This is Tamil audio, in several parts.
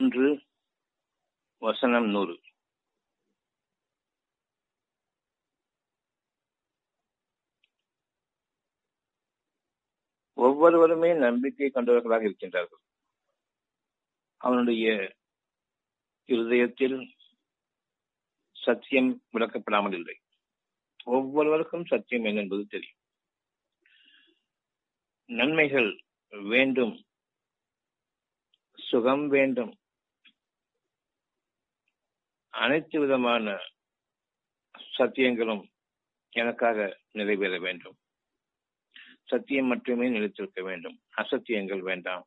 ஒன்று வசனம் நூறு. ஒவ்வொருவருமே நம்பிக்கை கொண்டவர்களாக இருக்கின்றார்கள். அவனுடைய இருதயத்தில் சத்தியம் விளக்கப்படாமல் இல்லை. ஒவ்வொருவருக்கும் சத்தியம் என்ன என்பது தெரியும். நன்மைகள் வேண்டும் சுகம் வேண்டும் அனைத்து விதமான சத்தியங்களும் எனக்காக நிறைவேற வேண்டும். சத்தியம் மட்டுமே நிலைத்திருக்க வேண்டும். அசத்தியங்கள் வேண்டாம்.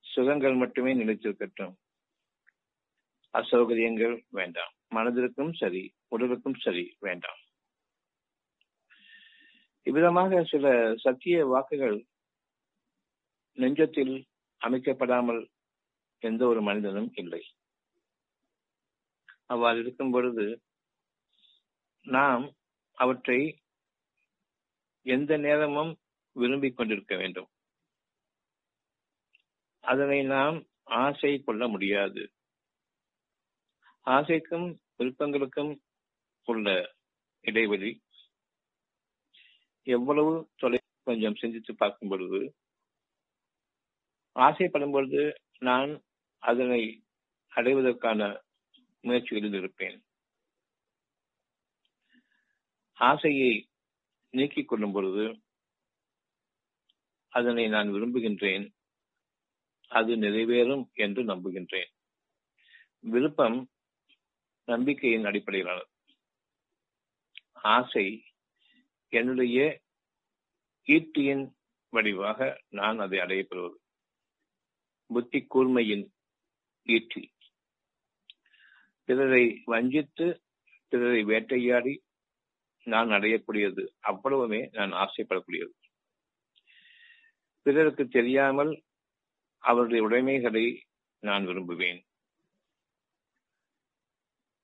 சுகங்கள் மட்டுமே நிலைத்திருக்கட்டும். அசௌகரியங்கள் வேண்டாம். மனதிற்கும் சரி உடலுக்கும் சரி வேண்டாம். இவ்விதமாக சில சத்திய வாக்குகள் நெஞ்சத்தில் அமைக்கப்படாமல் எந்த ஒரு மனிதனும் இல்லை. அவ்வாறு இருக்கும் பொழுது நாம் அவற்றை எந்த நேரமும் விரும்பிக் கொண்டிருக்க வேண்டும். அதனை நாம் ஆசை கொள்ள முடியாது. ஆசைக்கும் விருப்பங்களுக்கும் உள்ள இடைவெளி எவ்வளவு தொலை கொஞ்சம் சிந்தித்து பார்க்கும் பொழுது ஆசைப்படும் பொழுது நான் அதனை அடைவதற்கான முயற்சிகளில் இருப்பேன் ஆசையை நீக்கிக் கொள்ளும் பொழுது அதனை நான் விரும்புகின்றேன். அது நிறைவேறும் என்று நம்புகின்றேன். விருப்பம் நம்பிக்கையின் அடிப்படையிலானது. ஆசை என்னுடைய ஈட்டியின் வடிவாக நான் அதை அடையப்படுவது புத்தி கூர்மையின் ஈட்டி பிறரை வஞ்சித்து பிறரை வேட்டையாடி நான் அடையக்கூடியது. அவ்வளவுமே நான் ஆசைப்படக்கூடியது. பிறருக்கு தெரியாமல் அவருடைய உடைமைகளை நான் விரும்புவேன்.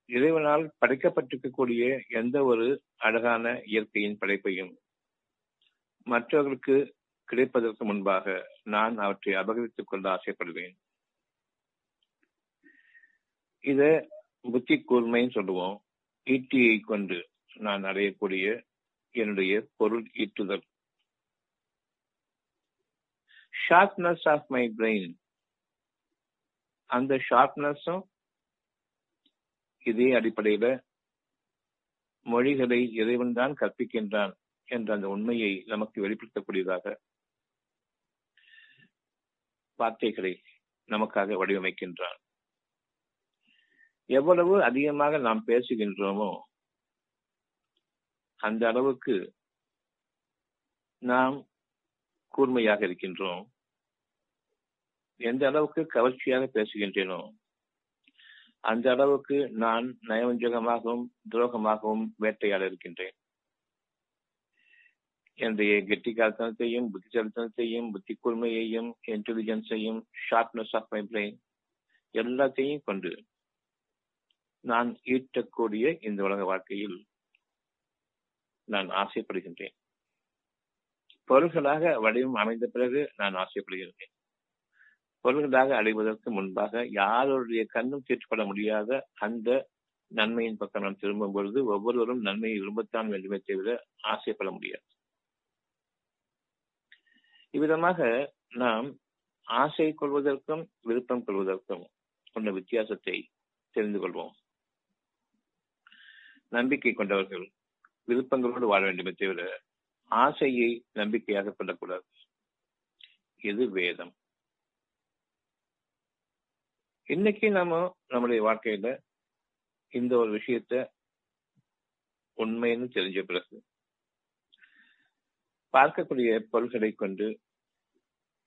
இறைவனால் படைக்கப்பட்டிருக்கக்கூடிய எந்த ஒரு அழகான இயற்கையின் படைப்பையும் மற்றவர்களுக்கு கிடைப்பதற்கு முன்பாக நான் அவற்றை அபகரித்துக் கொள்ள ஆசைப்படுவேன். இத புத்தி கூர்மைன்னு சொல்லுவோம். ஈட்டியை கொண்டு நான் அடையக்கூடிய என்னுடைய பொருள் ஈட்டுதல். ஷார்ப்னஸ் ஆஃப் மை பிரெயின் அந்த ஷார்ப்னஸும் இதே அடிப்படையில மொழிகளை இறைவன் தான் கற்பிக்கின்றான் என்ற அந்த உண்மையை நமக்கு வெளிப்படுத்தக்கூடியதாக வார்த்தைகளை நமக்காக வடிவமைக்கின்றான். எவ்வளவு அதிகமாக நாம் பேசுகின்றோமோ அந்த அளவுக்கு நாம் கூர்மையாக இருக்கின்றோம். எந்த அளவுக்கு கவர்ச்சியாக பேசுகின்றேனோ அந்த அளவுக்கு நான் நயவஞ்சகமாகவும் துரோகமாகவும் வேட்டையாட இருக்கின்றேன். என்னுடைய கெட்டிக்காரத்தனத்தையும் புத்திசாலித்தனத்தையும் புத்தி கூர்மையையும் இன்டெலிஜென்ஸையும் ஷார்ப்னஸ் ஆஃப் மை பிரெயின் எல்லாத்தையும் கொண்டு நான் ஈட்டக்கூடிய இந்த உலக வாழ்க்கையில் நான் ஆசைப்படுகின்றேன். பொருள்களாக வடிவம் அமைந்த பிறகு நான் ஆசைப்படுகின்றேன். பொருள்களாக அடைவதற்கு முன்பாக யாருடைய கண்ணும் தீர்க்கப்பட முடியாத அந்த நன்மையின் பக்கம் நாம் திரும்பும் பொழுது ஒவ்வொருவரும் நன்மையை விரும்பத்தான் வேண்டுமே தவிர ஆசைப்பட முடியாது. இவ்விதமாக நாம் ஆசை கொள்வதற்கும் விருப்பம் கொள்வதற்கும் உள்ள வித்தியாசத்தை தெரிந்து கொள்வோம். நம்பிக்கை கொண்டவர்கள் விருப்பங்களோடு வாழ வேண்டுமே தவிர ஆசையை நம்பிக்கையாக கொள்ளக்கூடாது. இது வேதம்? இன்னைக்கு நாம நம்முடைய வாழ்க்கையில இந்த ஒரு விஷயத்த உண்மைன்னு தெரிஞ்ச பிறகு பார்க்கக்கூடிய பொருள்களை கொண்டு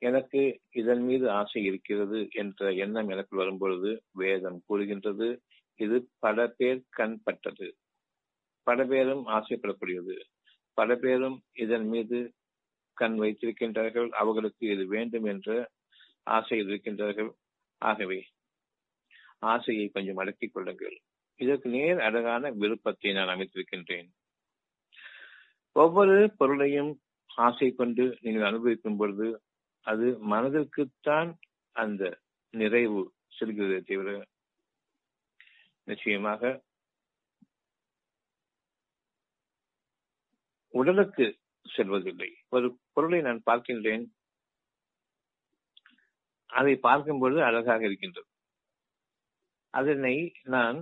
எனக்கு இதன் மீது ஆசை இருக்கிறது என்ற எண்ணம் எனக்கு வரும்பொழுது வேதம் கூறுகின்றது. இது பல பேர் கண்பட்டது பல பேரும் ஆசைப்படக்கூடியது. பல பேரும் இதன் மீது கண் வைத்திருக்கின்றார்கள். அவர்களுக்கு இது வேண்டும் என்ற ஆசையில் இருக்கின்றார்கள். ஆகவே ஆசையை கொஞ்சம் அடக்கிக் கொள்ளுங்கள். இதற்கு நேர் அழகான விருப்பத்தை நான் அமைத்திருக்கின்றேன். ஒவ்வொரு பொருளையும் ஆசை கொண்டு நீங்கள் அனுபவிக்கும் பொழுது அது மனதிற்குத்தான் அந்த நிறைவு செல்கிறதே தவிர நிச்சயமாக உடலுக்கு செல்வதில்லை. ஒரு பொருளை நான் பார்க்கின்றேன். அதை பார்க்கும் பொழுது அழகாக இருக்கின்றது. அதனை நான்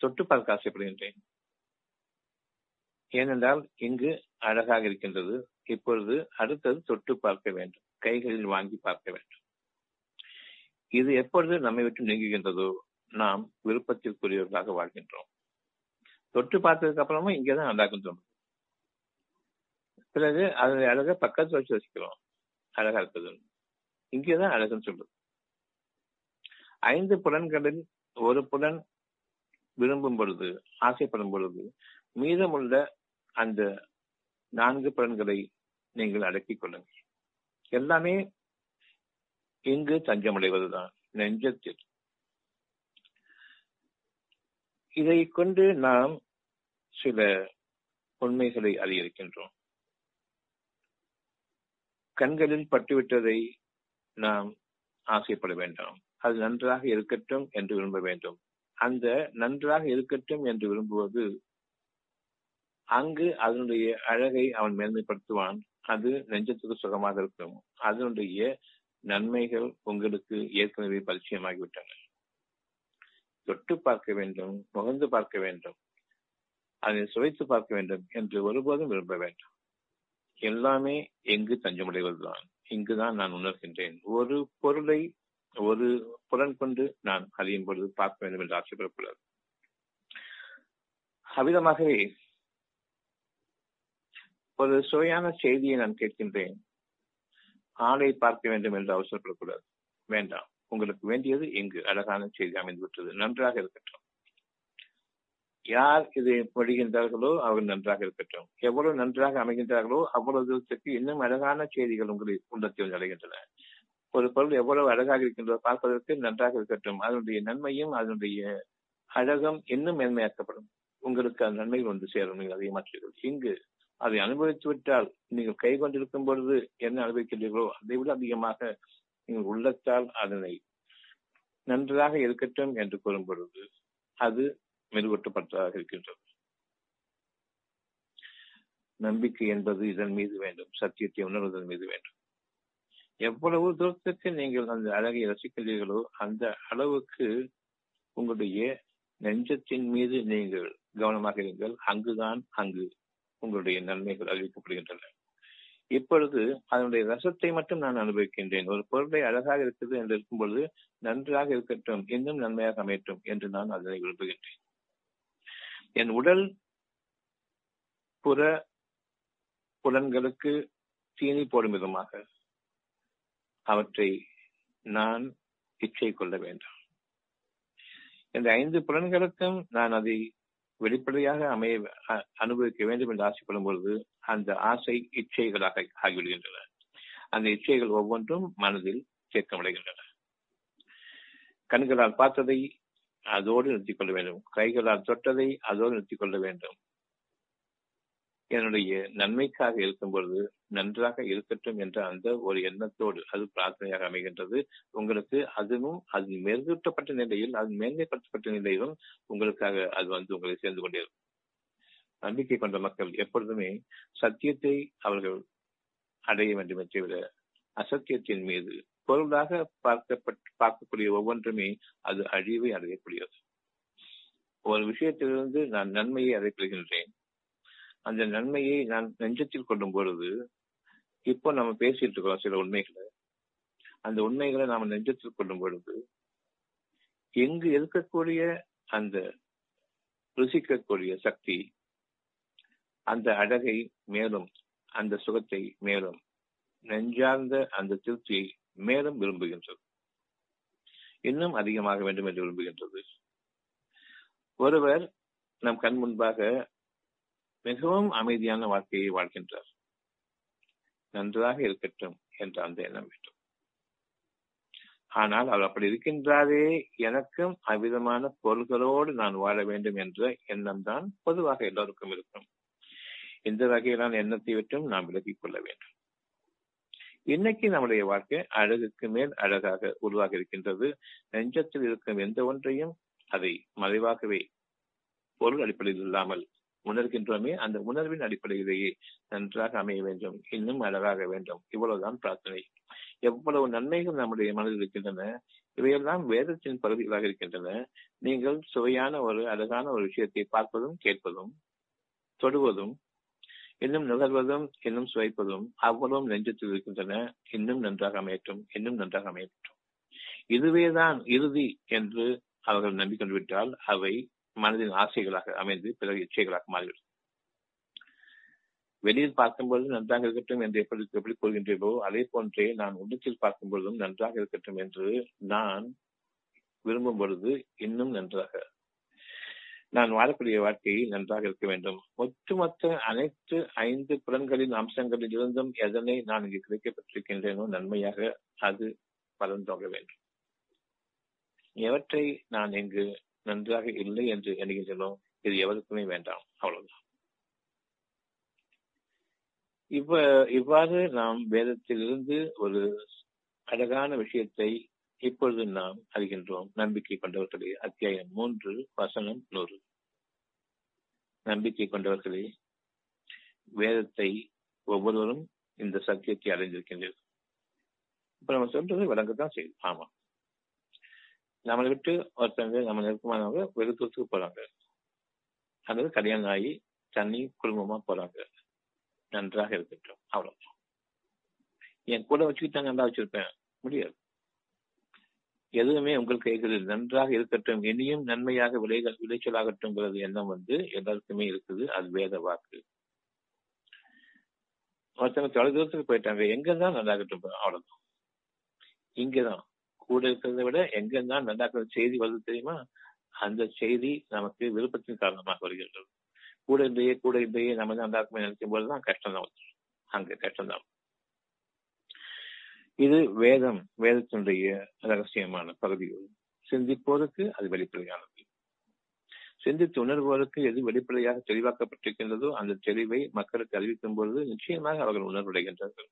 தொட்டு பார்க்க ஆசைப்படுகின்றேன். ஏனென்றால் இங்கு அழகாக இருக்கின்றது. இப்பொழுது அடுத்தது தொட்டு பார்க்க வேண்டும். கைகளில் வாங்கி பார்க்க வேண்டும். இது எப்பொழுது நம்மை விட்டு நீங்குகின்றதோ நாம் விருப்பத்திற்குரியவர்களாக வாழ்கின்றோம். தொட்டு பார்த்ததுக்கு அப்புறமா இங்கேதான் அழகாகும் தோணும் பிறகு அதை அழகா பக்கத்து வச்சு வச்சுக்கிறோம். அழகா இருக்குது இங்கேதான் அழகுன்னு சொல்றது. ஐந்து புலன்களில் ஒரு புலன் விரும்பும் பொழுது ஆசைப்படும் பொழுது மீதமுள்ள அந்த நான்கு புலன்களை நீங்கள் அடக்கிக் கொள்ளுங்கள். எல்லாமே இங்கு தஞ்சமடைவதுதான் நெஞ்சத்தில். இதை கொண்டு நாம் சில உண்மைகளை அறியிருக்கின்றோம் கண்களில் பட்டுவிட்டதை நாம் ஆசைப்பட வேண்டாம். அது நன்றாக இருக்கட்டும் என்று விரும்ப வேண்டும். அந்த நன்றாக இருக்கட்டும் என்று விரும்புவது அங்கு அதனுடைய அழகை அவன் மேன்மைப்படுத்துவான். அது நெஞ்சத்துக்கு சுகமாக இருக்கும். அதனுடைய நன்மைகள் உங்களுக்கு ஏற்கனவே பரிச்சயமாகிவிட்டன. தொட்டு பார்க்க வேண்டும் முகந்து பார்க்க வேண்டும் அதை சுவைத்து பார்க்க வேண்டும் என்று ஒருபோதும் விரும்ப வேண்டும். எல்லாமே எங்கு தஞ்சமடைவதுதான். இங்குதான் நான் உணர்கின்றேன். ஒரு பொருளை ஒரு புலன் கொண்டு நான் அறியும் பொழுது பார்க்க வேண்டும் என்று ஆசைப்படக்கூடாது. அவ்விதமாகவே ஒரு சுவையான செய்தியை நான் கேட்கின்றேன். ஆளை பார்க்க வேண்டும் என்று அவசரப்படக்கூடாது. வேண்டாம். உங்களுக்கு வேண்டியது எங்கு அழகான செய்தி அமைந்துவிட்டது. நன்றாக இருக்கட்டும். யார் இதை மொழிகின்றார்களோ அவர்கள் நன்றாக இருக்கட்டும். எவ்வளவு நன்றாக அமைகின்றார்களோ அவ்வளவு தூரத்துக்கு இன்னும் அழகான செய்திகள் உங்களை உள்ளத்தில் அடைகின்றன ஒரு பொருள் எவ்வளவு அழகாக இருக்கின்றதோ பார்ப்பதற்கு நன்றாக இருக்கட்டும். அதனுடைய நன்மையும் அதனுடைய அழகம் இன்னும் மேன்மையாக்கப்படும். உங்களுக்கு அந்த நன்மைகள் வந்து சேரும் நீங்கள் அதை மாற்றீர்கள் இங்கு அதை அனுபவித்து விட்டால் நீங்கள் கை கொண்டிருக்கும் பொழுது என்ன அனுபவிக்கின்றீர்களோ அதை விட அதிகமாக நீங்கள் உள்ளத்தால் அதனை நன்றாக இருக்கட்டும் என்று கூறும் பொழுது அது மெருகூட்டப்பட்டதாக இருக்கின்றது. நம்பிக்கை என்பது இதன் மீது வேண்டும். சத்தியத்தை உணர்வதன் மீது வேண்டும். எவ்வளவு தூரத்துக்கு நீங்கள் அந்த அழகை ரசிக்கிறீர்களோ அந்த அளவுக்கு உங்களுடைய நெஞ்சத்தின் மீது நீங்கள் கவனமாக இருங்கள். அங்குதான் அங்கு உங்களுடைய நன்மைகள் அறிவிக்கப்படுகின்றன. இப்பொழுது அதனுடைய ரசத்தை மட்டும் நான் அனுபவிக்கின்றேன். ஒரு பொருளை அழகாக இருக்குது என்று இருக்கும் பொழுது நன்றாக இருக்கட்டும் இன்னும் நன்மையாக அமையட்டும் என்று நான் அதனை விரும்புகின்றேன். என் உடல் புற புலன்களுக்கு தீனி போடும் விதமாக அவற்றை நான் இச்சை கொள்ள வேண்டாம். இந்த ஐந்து புலன்களுக்கும் நான் அதை வெளிப்படையாக அமைய அனுபவிக்க வேண்டும் என்று ஆசைப்படும் பொழுது அந்த ஆசை இச்சைகளாக ஆகிவிடுகின்றன. அந்த இச்சைகள் ஒவ்வொன்றும் மனதில் சேர்க்கமடைகின்றன கண்களால் பார்த்ததை அதோடு நிறுத்திக் கொள்ள வேண்டும். கைகளால் தொட்டதை அதோடு நிறுத்திக் கொள்ள வேண்டும். என்னுடைய நன்மைக்காக இருக்கும் பொழுது நன்றாக இருக்கட்டும் என்ற அந்த ஒரு எண்ணத்தோடு அது பிரார்த்தனையாக அமைகின்றது. உங்களுக்கு அதுவும் அது மெருகூட்டப்பட்ட நிலையில் அது மேன்மைப்படுத்தப்பட்ட நிலையிலும் உங்களுக்காக அது வந்து உங்களை சேர்ந்து கொண்டிருக்கும். நம்பிக்கை கொண்ட மக்கள் எப்பொழுதுமே சத்தியத்தை அவர்கள் அடைய வேண்டும் என்று விட அசத்தியத்தின் மீது பொருளாக பார்க்கப்பட்டு பார்க்கக்கூடிய ஒவ்வொன்றுமே அது அழிவை அடையக்கூடியது. ஒரு விஷயத்திலிருந்து நான் நன்மையை அடைப்படுகின்றேன் அந்த நன்மையை நான் நெஞ்சத்தில் கொள்ளும் பொழுது இப்போ நம்ம பேசிட்டு இருக்கிறோம் சில உண்மைகளை. அந்த உண்மைகளை நாம நெஞ்சத்தில் கொள்ளும் பொழுது எங்கு இருக்கக்கூடிய அந்த ருசிக்கக்கூடிய சக்தி அந்த அழகை மேலும் அந்த சுகத்தை மேலும் நெஞ்சார்ந்த அந்த திருப்தியை மேலும் விரும்புகின்றது. இன்னும் அதிகமாக வேண்டும் என்று விரும்புகின்றது. ஒருவர் நம் கண் முன்பாக மிகவும் அமைதியான வாழ்க்கையை வாழ்கின்றார். நன்றாக இருக்கட்டும் என்ற அந்த எண்ணம் வேண்டும். ஆனால் அவர் அப்படி இருக்கின்றாரே எனக்கும் அவ்விதமான பொருள்களோடு நான் வாழ வேண்டும் என்ற எண்ணம் தான் பொதுவாக எல்லோருக்கும் இருக்கும். இந்த வகையிலான எண்ணத்தை விட்டும் நாம் விலகிக் கொள்ள வேண்டும். இன்னைக்கு நம்முடைய வாழ்க்கை அழகுக்கு மேல் அழகாக உருவாக இருக்கின்றது. நெஞ்சத்தில் இருக்கும் எந்த ஒன்றையும் அதை மறைவாகவே பொருள் அடிப்படையில் இல்லாமல் உணர்கின்றோமே அந்த உணர்வின் அடிப்படையிலேயே நன்றாக அமைய வேண்டும் இன்னும் அழகாக வேண்டும். இவ்வளவுதான் பிரார்த்தனை. எவ்வளவு நன்மைகள் நம்முடைய மனதில் இருக்கின்றன இவையெல்லாம் வேதத்தின் பகுதிகளாக இருக்கின்றன. நீங்கள் சுவையான ஒரு அழகான ஒரு விஷயத்தை பார்ப்பதும் கேட்பதும் தொடுவதும் இன்னும் நுகர்வதும் இன்னும் சுவைப்பதும் அவ்வளவும் நெஞ்சத்தில் இருக்கின்றன. இன்னும் நன்றாக அமையட்டும் இன்னும் நன்றாக அமையட்டும். இதுவேதான் இறுதி என்று அவர்கள் நம்பிக்கொண்டு விட்டால் அவை மனதின் ஆசைகளாக அமைந்து பிறகு இச்சைகளாக மாறிவிடும். வெளியில் பார்க்கும்போது நன்றாக இருக்கட்டும் என்று எப்படி எப்படி கூறுகின்றீர்களோ அதே போன்றே நான் உள்ளத்தில் பார்க்கும் பொழுதும் நன்றாக இருக்கட்டும் என்று நான் விரும்பும் பொழுது இன்னும் நன்றாக நான் வாழக்கூடிய வாழ்க்கையில் நன்றாக இருக்க வேண்டும். ஒட்டுமொத்த அனைத்து ஐந்து புலன்களின் அம்சங்களில் இருந்தும் எதனை நான் இங்கு கிடைக்கப்பட்டிருக்கின்றேனோ நன்மையாக அது பலந்தோக வேண்டும். எவற்றை நான் இங்கு நன்றாக இல்லை என்று எண்ணுகின்றனோ இது எவருக்குமே வேண்டாம். அவ்வளவுதான். இவ்வ இவ்வாறு நாம் வேதத்திலிருந்து ஒரு அழகான விஷயத்தை இப்பொழுது நாம் அறிகின்றோம் நம்பிக்கை கொண்டவர்களே அத்தியாயம் மூன்று வசனம் நூறு. நம்பிக்கை கொண்டவர்களே வேதத்தை ஒவ்வொருவரும் இந்த சத்தியத்தை அடைந்திருக்கின்றனர் இப்ப நம்ம சொல்றது விளங்கத்தான் செய்யும் ஆமா. நம்மளை விட்டு ஒருத்தவங்க நம்ம நெருக்கமானவங்க வெகு தூரத்துக்கு போறாங்க. அல்லது கல்யாணம் ஆகி தண்ணி குடும்பமா போறாங்க. நன்றாக இருக்கட்டும் அவ்வளவு என் கூட வச்சுக்கிட்டா நல்லா வச்சிருப்பேன். முடியாது. எதுவுமே உங்கள் கைகளில் நன்றாக இருக்கட்டும். இனியும் நன்மையாக விளைகள் விளைச்சலாகட்டும்ங்கிறது எண்ணம் வந்து எல்லாருக்குமே இருக்குது. அது வேத வாக்கு. ஒருத்தவங்க தொலை தூரத்துக்கு போயிட்டாங்க. எங்கதான் நல்லாகட்டும் அவ்வளவுதான். இங்கதான். கூட இருக்கிறத விட எங்கெல்லாம் தான் நல்லாக்கிற செய்தி வருது தெரியுமா? அந்த செய்தி நமக்கு விருப்பத்தின் காரணமாக வருகின்றது கூட இல்லையே கூட இல்லையே நம்ம தான் நல்லா நினைக்கும் போதுதான் கஷ்டம் தான் அங்க கஷ்டம் தான் இது வேதம் வேதத்தினுடைய ரகசியமான பகுதி சிந்திப்போருக்கு அது வெளிப்படையானது. சிந்தித்து உணர்வோருக்கு எது வெளிப்படையாக தெளிவாக்கப்பட்டிருக்கின்றதோ அந்த தெளிவை மக்களுக்கு அறிவிக்கும் பொழுது நிச்சயமாக அவர்கள் உணர்வடைகின்றார்கள்.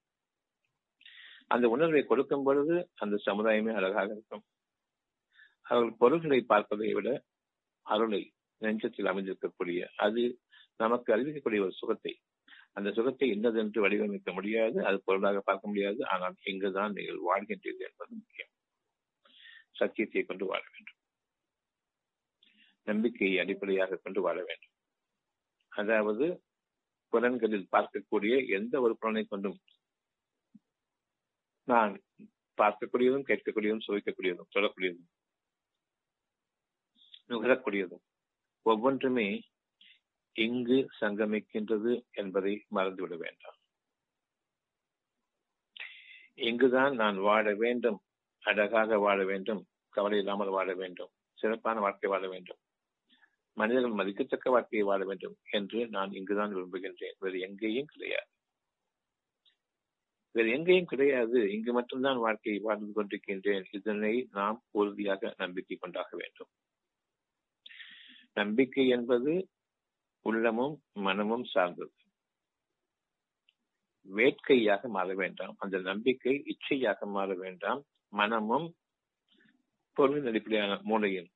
அந்த உணர்வை கொடுக்கும் பொழுது அந்த சமுதாயமே அழகாக இருக்கும். அவர்கள் பொருள்களை பார்ப்பதை விட அருளை நெஞ்சத்தில் அமைந்திருக்கக்கூடிய அது நமக்கு அறிவிக்கக்கூடிய ஒரு சுகத்தை அந்த சுகத்தை இன்னதென்று வடிவமைக்க முடியாது அது பொருளாக பார்க்க முடியாது. ஆனால் எங்குதான் நீங்கள் வாழ்கின்றீர்கள் என்பது முக்கியம். சத்தியத்தை கொண்டு வாழ வேண்டும். நம்பிக்கையை அடிப்படையாக கொண்டு வாழ வேண்டும். அதாவது புலன்களில் பார்க்கக்கூடிய எந்த ஒரு புலனை கொண்டும் நான் பார்க்கக்கூடியதும் கேட்கக்கூடியதும் சுவைக்கக்கூடியதும் சொல்லக்கூடியதும் நுகரக்கூடியதும் ஒவ்வொன்றுமே எங்கு சங்கமிக்கின்றது என்பதை மறந்துவிட வேண்டாம். எங்குதான் நான் வாழ வேண்டும் அழகாக வாழ வேண்டும் கவலை இல்லாமல் வாழ வேண்டும் சிறப்பான வாழ்க்கை வாழ வேண்டும் மனிதர்கள் மதிக்கத்தக்க வாழ்க்கையை வாழ வேண்டும் என்று நான் இங்குதான் விரும்புகின்றேன். வேறு எங்கேயும் கிடையாது. வேறு எங்கேயும் கிடையாது. இங்கு மட்டும்தான் வாழ்க்கையை வாழ்ந்து கொண்டிருக்கின்றேன். இதனை நாம் உறுதியாக நம்பிக்கை கொண்டாக வேண்டும். நம்பிக்கை என்பது உள்ளமும் மனமும் சார்ந்தது. வேட்கையாக மாற வேண்டாம். அந்த நம்பிக்கை இச்சையாக மாற வேண்டாம். மனமும் பொருளின் அடிப்படையான மூளையில்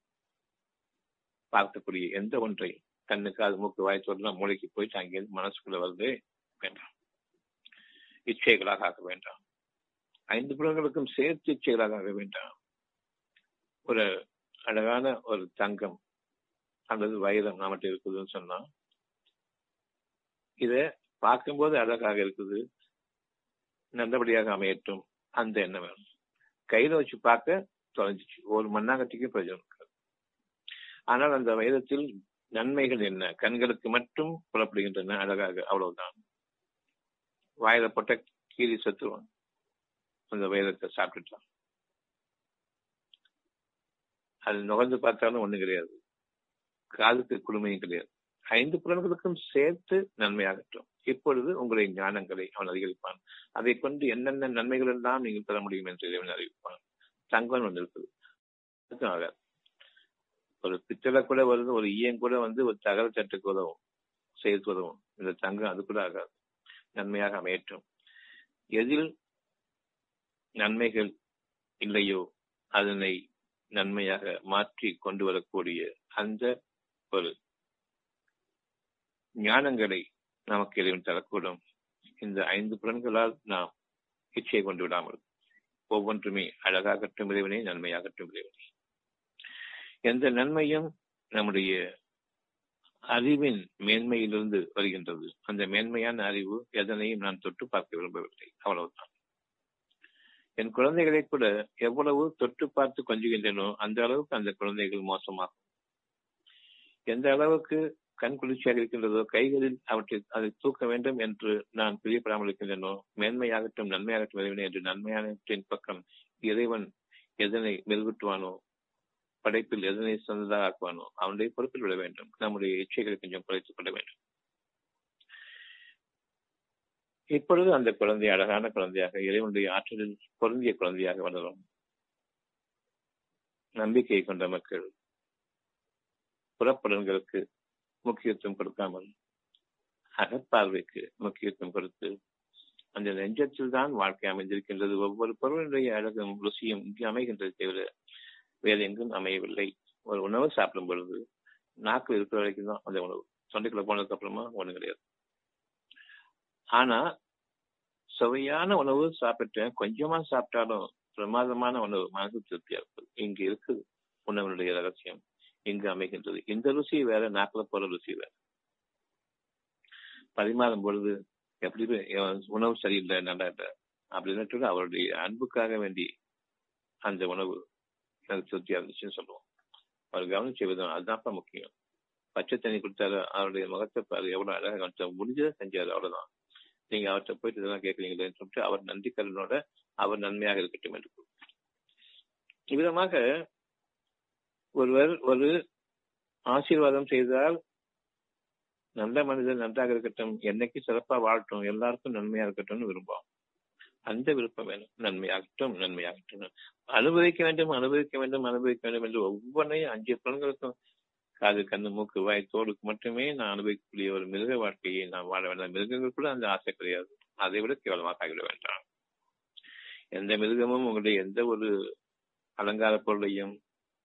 பார்க்கக்கூடிய எந்த ஒன்றை கண்ணுக்கு மூக்கு வாய் மூளைக்கு போயிட்டு அங்கிருந்து மனசுக்குள்ள வருது வேண்டாம். இச்சைகளாக ஆக வேண்டாம். ஐந்து புலங்களுக்கும் சேர்த்து இச்சைகளாக ஆக வேண்டாம். ஒரு அழகான ஒரு தங்கம் அல்லது வைரம் நம்மகிட்ட இருக்குதுன்னு சொன்னா இத பார்க்கும்போது அழகாக இருக்குது. நல்லபடியாக அமையட்டும். அந்த எண்ணம் வேணும். கையில வச்சு பார்க்க தொலைஞ்சிச்சு. ஒரு மண்ணாங்கட்டிக்கு பிரயோஜனம் இருக்காது. ஆனால் அந்த வைரத்தில் நன்மைகள் என்ன? கண்களுக்கு மட்டும் புலப்படுகின்றன. அழகாக அவ்வளவுதான். வாயில போட்ட கீரி சத்துருவான் அந்த வைரத்தை சாப்பிட்டுட்டான். அது நுகர்ந்து பார்த்தாலும் ஒண்ணும் கிடையாது. காதுக்கு குளுமையும் கிடையாது. ஐந்து புலன்களுக்கும் சேர்த்து நன்மையாகட்டும். இப்பொழுது உங்களுடைய ஞானங்களை அவன் அதிகரிப்பான். அதை கொண்டு என்னென்ன நன்மைகள் எல்லாம் நீங்கள் பெற முடியும் என்று இறைவன் அறிவிப்பான். தங்கம் ஒன்று ஒரு பித்தளை கூட வருது ஒரு ஈயம் கூட வந்து ஒரு தகர சட்டுக்கு உதவும் செய்து உதவும். இந்த தங்கம் அது கூட ஆகாது. நன்மையாக அமையட்டும். எதில் நன்மைகள் இல்லையோ அதனை நன்மையாக மாற்றி கொண்டு வரக்கூடிய அந்த ஒரு ஞானங்களை நமக்கு இறைவன் தரக்கூடும். இந்த ஐந்து புலன்களால் நாம் இச்சையை கொண்டு விடாமல் ஒவ்வொன்றுமே அழகாகட்டும் இறைவனே நன்மையாகட்டும் இறைவனே. எந்த நன்மையும் நம்முடைய அறிவின் மேன்மையிலிருந்து வருகின்றது. அந்த மேன்மையான அறிவு எதனையும் நான் தொட்டு பார்க்க விரும்பவில்லை. அவ்வளவுதான். என் குழந்தைகளை கூட எவ்வளவு தொட்டு பார்த்து கொஞ்சுகின்றனோ அந்த அளவுக்கு அந்த குழந்தைகள் மோசமாகும். எந்த அளவுக்கு கண் குளிர்ச்சியாக இருக்கின்றதோ கைகளில் அவற்றை அதை தூக்க வேண்டும் என்று நான் பிரியப்படாமல் இருக்கின்றனோ மேன்மையாகட்டும் நன்மையாகட்டும் இறைவனே என்று நன்மையானவற்றின் பக்கம் இறைவன் எதனை மெருகூட்டுவானோ படைப்பில் எதனை சிறந்ததாக ஆக்குவானோ அவனுடைய பொறுப்பில் விட வேண்டும். நம்முடைய இச்சைகளை கொஞ்சம் குறைத்துக் கொள்ள வேண்டும். இப்பொழுது அந்த குழந்தை அழகான குழந்தையாக இறைவனுடைய ஆற்றலில் பொருந்திய குழந்தையாக வளரும். நம்பிக்கை கொண்ட மக்கள் புறப்படன்களுக்கு முக்கியத்துவம் கொடுக்காமல் அகப்பார்வைக்கு முக்கியத்துவம் கொடுத்து அந்த நெஞ்சத்தில் தான் வாழ்க்கை அமைந்திருக்கின்றது. ஒவ்வொரு பொருளுடைய அழகும் ருசியும் இங்கு அமைகின்றது தவிர வேறு எங்கும் அமையவில்லை. ஒரு உணவு சாப்பிடும் பொழுது நாக்கு இருக்கிற வரைக்கும் தான் அந்த உணவு. தொண்டைக்குள்ள போனதுக்கு அப்புறமா ஒண்ணு கிடையாது. ஆனா சுவையான உணவு சாப்பிட்டேன். கொஞ்சமா சாப்பிட்டாலும் பிரமாதமான உணவு. மனசு திருப்தியா இருக்குது இங்க இருக்குது உணவனுடைய ரகசியம். இங்கு அமைகின்றது. இந்த ருசி வேற நாக்கில் போற ருசி வேற. பரிமாறும் பொழுது எப்படி உணவு சரியில்லை நல்லா இல்லை அப்படின்னு அவருடைய அன்புக்காக வேண்டி அந்த உணவு எனக்கு திருப்தியா இருந்துச்சுன்னு சொல்லுவோம். அவர் கவனிச்ச விதம் அதுதான் முக்கியம். பச்சை தண்ணி கொடுத்தாரு அவருடைய முகத்தை பாரு எவ்வளவு அழகாக கவனிச்சா முடிஞ்சதை செஞ்சாரு அவ்வளவுதான். நீங்க அவர்கிட்ட போயிட்டு இதெல்லாம் கேட்கறீங்களேன்னு சொல்லிட்டு அவர் நன்றி கருணோட அவர் நன்மையாக இருக்கட்டும் என்று விதமாக ஒருவர் ஒரு ஆசீர்வாதம் செய்தால் நல்ல மனிதன் நன்றாக இருக்கட்டும். என்னைக்கு சிறப்பா வாழட்டும். எல்லாருக்கும் நன்மையா இருக்கட்டும்னு விரும்புவோம். அந்த விருப்பம் வேணும். நன்மையாகட்டும் நன்மையாகட்டும். அனுபவிக்க வேண்டும் அனுபவிக்க வேண்டும் அனுபவிக்க வேண்டும் என்று ஒவ்வொன்றையும் அஞ்சு புலன்களுக்கும் காது கண்ணு மூக்கு வாய் தோலுக்கு மட்டுமே நான் அனுபவிக்கக்கூடிய ஒரு மிருக வாழ்க்கையை நான் வாழ வேண்டாம். மிருகங்கள் கூட அந்த ஆசை கிடையாது. அதை விட கேவலமாக ஆகிவிட வேண்டாம். எந்த மிருகமும் உங்களுடைய எந்த ஒரு அலங்கார பொருளையும்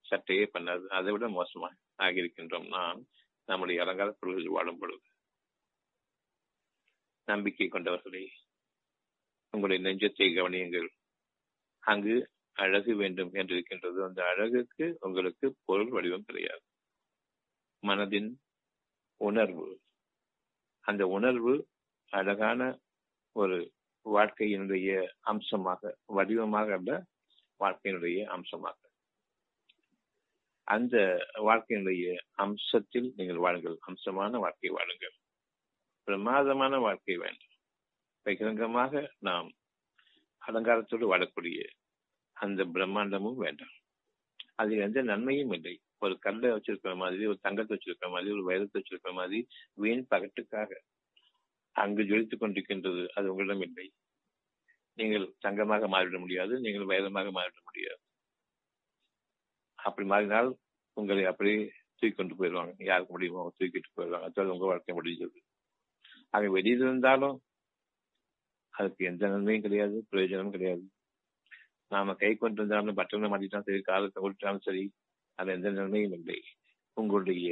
சட்டையே பண்ணாது அதை விட மோசமாக ஆகியிருக்கின்றோம். நான் நம்முடைய அலங்கார பொருள்கள் வாழும் பொழுது. நம்பிக்கை கொண்டவர்களே உங்களுடைய நெஞ்சத்தை கவனியுங்கள். அங்கு அழகு வேண்டும் என்று இருக்கின்றது. அந்த அழகுக்கு உங்களுக்கு பொருள் வடிவம் கிடையாது. மனதின் உணர்வு. அந்த உணர்வு அழகான ஒரு வாழ்க்கையினுடைய அம்சமாக வடிவமாக அல்ல வாழ்க்கையினுடைய அம்சமாக. அந்த வாழ்க்கையினுடைய அம்சத்தில் நீங்கள் வாழுங்கள். அம்சமான வாழ்க்கை வாழுங்கள். பிரமாதமான வாழ்க்கை வேண்டும். பகிரங்கமாக நாம் அலங்காரத்தோடு வாழக்கூடிய அந்த பிரம்மாண்டமும் வேண்டாம். அதில் எந்த நன்மையும் இல்லை. ஒரு கல்லை வச்சிருக்கிற மாதிரி ஒரு தங்கத்தை வச்சிருக்கிற மாதிரி ஒரு வைரத்தை வச்சிருக்கிற மாதிரி வீண் பகட்டுக்காக அங்கு ஜொலித்துக் கொண்டிருக்கின்றது அது உங்களிடம் இல்லை. நீங்கள் தங்கமாக மாறிவிட முடியாது. நீங்கள் வைரமாக மாறிவிட முடியாது. அப்படி மாறினால் உங்களை அப்படியே தூக்கி கொண்டு போயிடுவாங்க. யாருக்கு முடியுமோ தூக்கிட்டு போயிடுவாங்க. அதாவது உங்க வாழ்க்கை முடிஞ்சது ஆக வெளியில் இருந்தாலும் அதுக்கு எந்த நன்மையும் கிடையாது பிரயோஜனமும் கிடையாது. நாம கை கொண்டு இருந்தாலும் பட்டனை மாட்டிட்டாலும் சரி காலத்தை கொடுத்தாலும் சரி அது எந்த நன்மையும் இல்லை. உங்களுடைய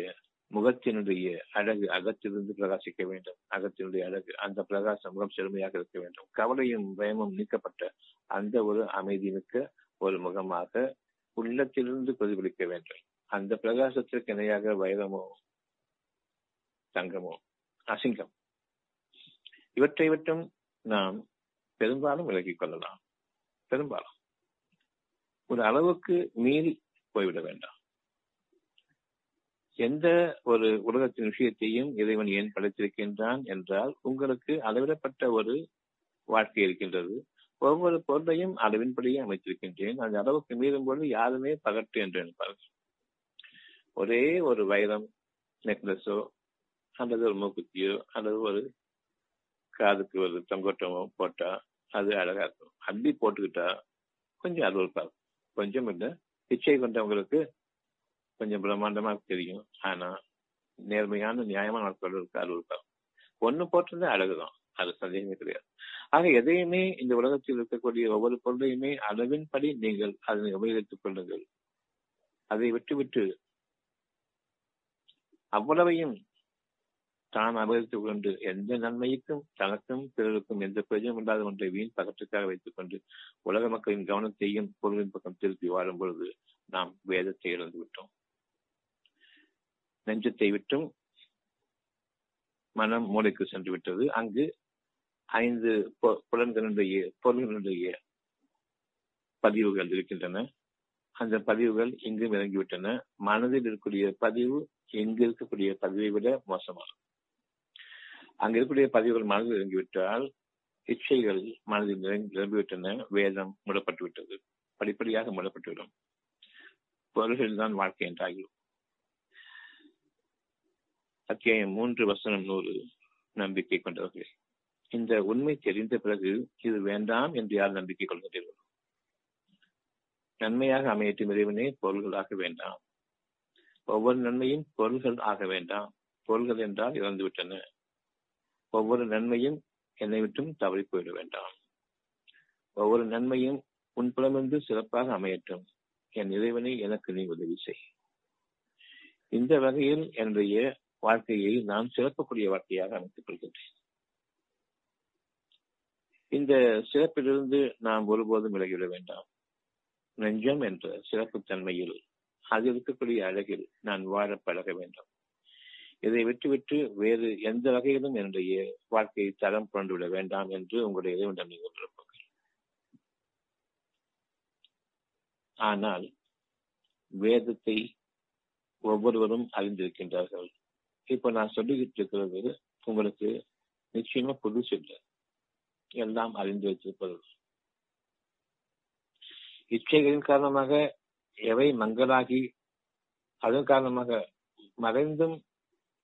முகத்தினுடைய அழகு அகத்திலிருந்து பிரகாசிக்க வேண்டும். அகத்தினுடைய அழகு அந்த பிரகாசம் முகம் செழுமையாக இருக்க வேண்டும். கவலையும் பயமும் நீக்கப்பட்ட அந்த ஒரு அமைதி மிக்க ஒரு முகமாக உள்ளத்திலிருந்து பிரதிபலிக்க வேண்டும். அந்த பிரகாசத்திற்கு இணையாக வைரமோ தங்கமோ அசிங்கம் இவற்றை விட்டும் நாம் பெரும்பாலும் விலகிக் கொள்ளலாம். பெரும்பாலும். ஒரு அளவுக்கு மீறி போய்விட வேண்டாம். எந்த ஒரு உலகத்தின் விஷயத்தையும் இறைவன் ஏன் படைத்திருக்கின்றான் என்றால் உங்களுக்கு அளவிடப்பட்ட ஒரு வாழ்க்கை இருக்கின்றது. ஒவ்வொரு பொருளையும் அளவின்படியே அமைத்திருக்கின்றேன். அந்த அளவுக்கு மீறும் பொழுது யாருமே பகட்டு என்று நினைப்பார்கள். ஒரே ஒரு வைரம் நெக்லஸோ அல்லது ஒரு மூக்குத்தியோ அல்லது ஒரு காதுக்கு ஒரு தொங்கோட்டமோ போட்டா அது அழகா இருக்கும். அள்ளி போட்டுக்கிட்டா கொஞ்சம் அது இருக்கும் கொஞ்சம் இல்லை பிச்சை கொண்டவங்களுக்கு கொஞ்சம் பிரம்மாண்டமா தெரியும். ஆனா நேர்மையான நியாயமான நாட்களுக்கு அது இருக்கும் ஒண்ணு போட்டிருந்தா அழகுதான். அது சந்தேகமே கிடையாது. ஆக எதையுமே இந்த உலகத்தில் இருக்கக்கூடிய ஒவ்வொரு பொருளையுமே அளவின்படி நீங்கள் அதனை உபயோகித்துக் கொள்ளுங்கள். அதை விட்டுவிட்டு அவ்வளவையும் தான் அபகரித்துக் கொண்டு எந்த நன்மைக்கும் தனக்கும் பிறருக்கும் எந்த பிரயோஜனம் இல்லாத ஒன்றை வீண் பகற்றுக்காக வைத்துக் கொண்டு உலக மக்களின் கவனத்தையும் பொருளின் பக்கம் திருப்பி வாழும் பொழுது நாம் வேதத்தை இழந்து விட்டோம். நெஞ்சத்தை விட்டும் மனம் மூளைக்கு சென்று விட்டது. அங்கு ஐந்து புலன்களுடைய பொருள்களுடைய பதிவுகள் இருக்கின்றன. அந்த பதிவுகள் இங்கும் இறங்கிவிட்டன மனதில் இருக்கக்கூடிய பதிவு எங்கு இருக்கக்கூடிய பதிவை விட மோசமாகும் அங்க இருக்கக்கூடிய பதிவுகள் மனதில் இறங்கிவிட்டால் இச்சைகள் மனதில் நிரம்பிவிட்டன. வேதம் மூடப்பட்டு விட்டது படிப்படியாக மூடப்பட்டுவிடும். பொருள்கள் தான் வாழ்க்கை என்றாகிவிடும். அத்தியாயம் மூன்று வசனம் நூறு நம்பிக்கை கொண்டவர்களே. இந்த உண்மை தெரிந்த பிறகு இது வேண்டாம் என்று யார் நம்பிக்கை கொள்கிறீர்கள்? நன்மையாக அமையட்டும் இறைவனே பொருள்களாக வேண்டாம். ஒவ்வொரு நன்மையும் பொருள்கள் ஆக வேண்டாம். பொருள்கள் என்றால் இறந்துவிட்டன. ஒவ்வொரு நன்மையும் என்னை விட்டும் தவறி போயிட வேண்டாம். ஒவ்வொரு நன்மையும் உன் புலமிருந்து சிறப்பாக அமையட்டும். என் இறைவனை எனக்கு நீ உதவி செய். இந்த வகையில் என்னுடைய வாழ்க்கையை நான் சிறப்பக்கூடிய வாழ்க்கையாக அமைத்துக் கொள்கின்றேன். இந்த சிறப்பிலிருந்து நாம் ஒருபோதும் விலகிவிட வேண்டாம். நெஞ்சம் என்ற சிறப்பு தன்மையில் அது இருக்கக்கூடிய அழகில் நான் வாழ பழக வேண்டும். இதை விட்டுவிட்டு வேறு எந்த வகையிலும் என்னுடைய வாழ்க்கையை தரம் கொண்டுவிட வேண்டாம் என்று உங்களுடைய இறைவனிடம் நீங்கள் ஆனால் வேதத்தை ஒவ்வொருவரும் அறிந்திருக்கின்றார்கள். இப்ப நான் சொல்லிக்கிட்டு இருக்கிறது உங்களுக்கு நிச்சயமா புதுசு இல்லை. எல்லாம் அறிந்து வைத்திருப்பது. இச்சைகளின் காரணமாக எவை மங்களாகி அதன் காரணமாக மறைந்தும்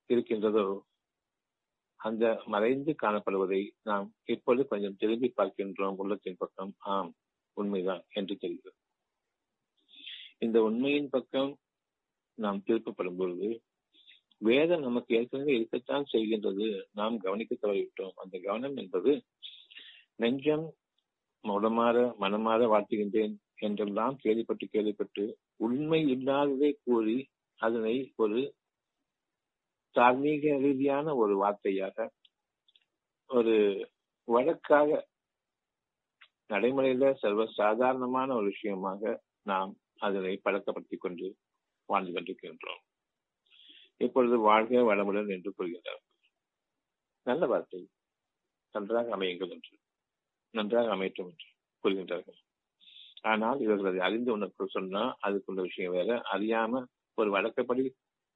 இருக்கின்றதோ அந்த மறைந்து காணப்படுவதை நாம் இப்பொழுது கொஞ்சம் திரும்பி பார்க்கின்றோம் உள்ளத்தின் பக்கம். ஆம் உண்மைதான் என்று தெரிகிறது. இந்த உண்மையின் பக்கம் நாம் திருப்பப்படும் பொழுது வேதம் நமக்கு ஏற்கனவே இருக்கத்தான் செய்கின்றது. நாம் கவனிக்க தவறிவிட்டோம். அந்த கவனம் என்பது நெஞ்சம் உடமாற மனமாற வாழ்த்துகின்றேன் என்றெல்லாம் கேள்விப்பட்டு கேள்விப்பட்டு உண்மை இல்லாததை கூறி அதனை ஒரு தார்மீக ரீதியான ஒரு வார்த்தையாக ஒரு வழக்காக நடைமுறையில சர்வ சாதாரணமான ஒரு விஷயமாக நாம் அதனை பழக்கப்படுத்திக் கொண்டு வாழ்ந்து கொண்டிருக்கின்றோம். இப்பொழுது வாழ்க வளமுடன் என்று கூறுகின்றார் நல்ல வார்த்தை. நன்றாக அமையுங்கள் என்று. நன்றாக அமையட்டும் என்று கூறுகின்றார்கள். ஆனால் இவர்கள் அதை அறிந்து உனக்கு சொன்னா அதுக்குள்ள விஷயம் வேற. அறியாம ஒரு வழக்கப்படி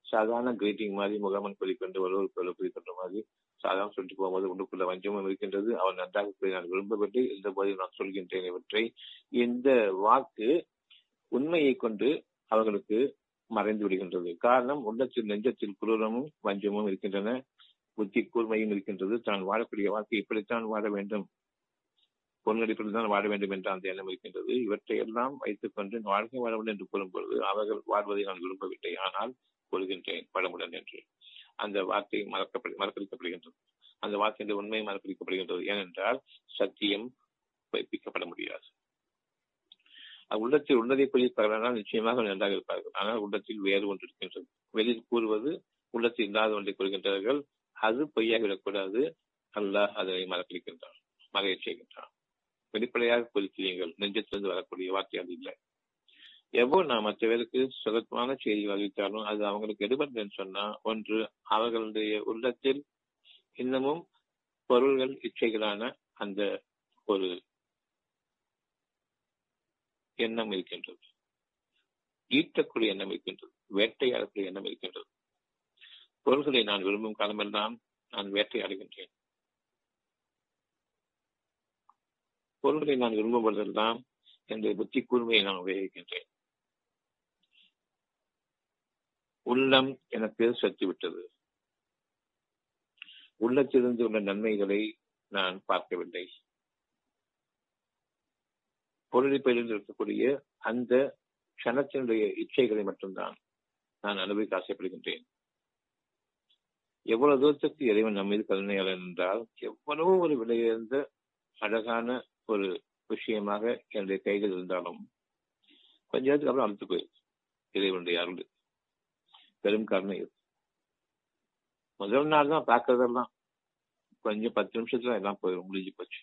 சாதாரண கிரீட்டிங் மாதிரி முகமன் குறிக்கொண்டு ஒருவருக்கு குறிக்கொண்ட மாதிரி சாதாரண சொல்லிட்டு போகும்போது உண்டுக்குள்ள வஞ்சமும் இருக்கின்றது. அவர் நன்றாக கூறி நான் விரும்பவில்லை. இந்த போது நான் சொல்கின்றேன் இவற்றை. இந்த வாக்கு உண்மையை கொண்டு அவர்களுக்கு மறைந்து விடுகின்றது. காரணம் உள்ளத்தில் நெஞ்சத்தில் குரூரமும் வஞ்சமும் இருக்கின்றன. புத்தி கூர்மையும் இருக்கின்றது. தான் வாழக்கூடிய வாழ்க்கை இப்படித்தான் வாழ வேண்டும். பொன்னடிப்பில் தான் வாழ வேண்டும் என்ற அந்த எண்ணம் இருக்கின்றது. இவற்றை எல்லாம் வைத்துக் கொண்டு வாழ்க்கை வாழவில்லை என்று கூறும் பொழுது அவர்கள் வாழ்வதை நான் விரும்பவில்லை. ஆனால் கூறுகின்றேன் பழமுடன் என்று. அந்த வார்த்தை மறக்கப்படு மறக்கடிக்கப்படுகின்றது. அந்த வார்த்தையின் உண்மை மறக்கடிக்கப்படுகின்றது. ஏனென்றால் சத்தியம் வைப்பிக்கப்பட முடியாது. உள்ளத்தில் உள்ளதை குறிப்பார்கள் நிச்சயமாக நன்றாக இருப்பார்கள். ஆனால் உள்ளத்தில் வேறு ஒன்று இருக்கின்றது. வெளியில் கூறுவது உள்ளத்தில் இல்லாத ஒன்றை கூறுகின்றார்கள். அது பொய்யாகிவிடக்கூடாது. அல்லாஹ் அதனை மறக்கடிக்கின்றான் மகிழ்ச்சி செய்கின்றான் வெளிப்படையாக குறிக்கிறீர்கள் நெஞ்சத்திலிருந்து வரக்கூடிய வார்த்தை அது இல்லை. எவ்வளவு நான் மற்ற பேருக்கு செய்தி வகித்தாலும் அது அவங்களுக்கு எடுபடுதுன்னு சொன்னா ஒன்று அவர்களுடைய உள்ளத்தில் இன்னமும் பொருள்கள் இச்சைகளான அந்த ஒரு எண்ணம் இருக்கின்றது. ஈட்டக்கூடிய எண்ணம் இருக்கின்றது. வேட்டையாடக்கூடிய எண்ணம் இருக்கின்றது. பொருள்களை நான் விரும்பும் காலமெல்லாம் நான் வேட்டையாடுகின்றேன். பொருள்களை நான் விரும்பும் பொழுதெல்லாம் என்னுடைய புத்தி கூர்மையை நான் உபயோகிக்கின்றேன். உள்ளம் எனக்கு சத்து விட்டது. உள்ளத்திலிருந்து உள்ள நன்மைகளை நான் பார்க்கவில்லை. பொருளிப்பையில் இருக்கக்கூடிய அந்த கணத்தினுடைய இச்சைகளை மட்டும்தான் நான் அனுபவிக்க ஆசைப்படுகின்றேன். எவ்வளவு தூரத்துக்கு இறைவன் நம் மீது கருணையாளன் என்றால் எவ்வளவு ஒரு விலையுயர்ந்த அழகான ஒரு விஷயமாக என்னுடைய கைகள் இருந்தாலும் கொஞ்ச நேரத்துக்கு அப்புறம் அழுத்து போயிருக்கு இறைவனுடைய அருள். பெரும் கருணை. இது முதல் நாள் தான் பார்க்கறதெல்லாம். கொஞ்சம் பத்து நிமிஷத்துல எல்லாம் போயிடும் முடிஞ்சு போச்சு.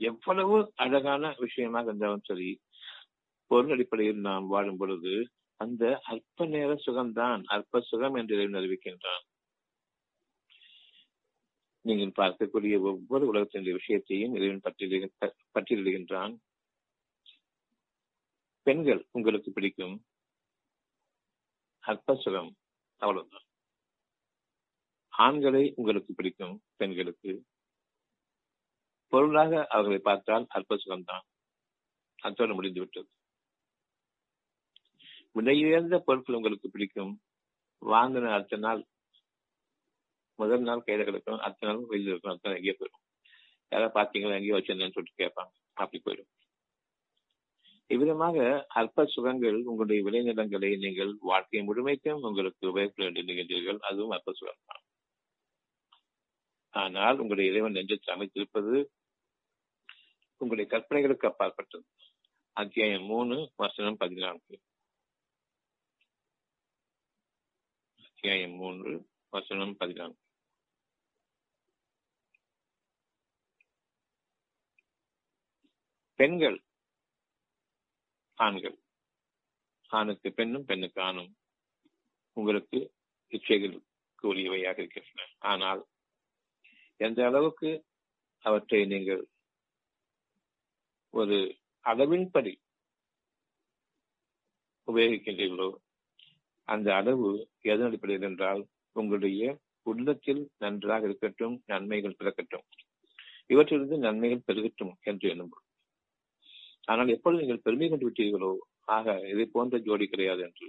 எவ்வளவு அழகான விஷயமாக இருந்தாலும் சரி பொருள் அடிப்படையில் நாம் வாழும் பொழுது அந்த அற்ப நேர சுகம்தான் அற்ப சுகம் என்று இறைவன் அறிவிக்கின்றான். நீங்கள் பார்க்கக்கூடிய ஒவ்வொரு உலகத்தினுடைய விஷயத்தையும் இறைவன் பட்டியலிடுகின்றான் பெண்கள் உங்களுக்கு பிடிக்கும் அற்ப அவ்வளவுதான். ஆண்களை உங்களுக்கு பிடிக்கும் பெண்களுக்கு பொருளாக அவர்களை பார்த்தால் அற்ப தான். அத்தோடு முடிந்துவிட்டது. விலையுயர்ந்த பொருட்கள் உங்களுக்கு பிடிக்கும். வாங்கின அடுத்த நாள் முதல் நாள் கையில கிடக்கும் அடுத்த நாள் வெளியில் இருக்கும் அடுத்த நாள் எங்கேயோ போயிடும். யாராவது பார்த்தீங்களா எங்கேயோ வச்சிருந்தேன்னு சொல்லிட்டு கேட்பாங்க. அப்படி போயிடும். இவ்விதமாக அற்ப சுகங்கள் உங்களுடைய விளைநிலங்களை நீங்கள் வாழ்க்கை முழுமைக்கும் உங்களுக்கு உபயோகப்பட வேண்டியிருக்கின்றீர்கள் அதுவும் அற்ப சுகம் தான். ஆனால் உங்களுடைய இறைவன் நெஞ்சத்தில் அமைத்திருப்பது உங்களுடைய கற்பனைகளுக்கு அப்பாற்பட்டது. அத்தியாயம் மூணு வசனம் பதினான்கு. அத்தியாயம் மூன்று வசனம் பதினான்கு. பெண்கள். ஆண்கள். ஆணுக்கு பெண்ணும் பெண்ணுக்கு ஆணும். உங்களுக்கு இச்சைகளுக்கு உரியவையாக இருக்கின்றன. ஆனால் எந்த அளவுக்கு அவற்றை நீங்கள் ஒரு அளவின்படி உபயோகிக்கின்றீர்களோ அந்த அளவு எதன் அடிப்படையில் என்றால் உங்களுடைய உள்ளத்தில் நன்றாக இருக்கட்டும் நன்மைகள் பிறக்கட்டும். இவற்றிலிருந்து நன்மைகள் பெருகட்டும் என்று எண்ணும்போது ஆனால் எப்பொழுது நீங்கள் பெருமை கொண்டு விட்டீர்களோ ஆக இதை போன்ற ஜோடி கிடையாது என்று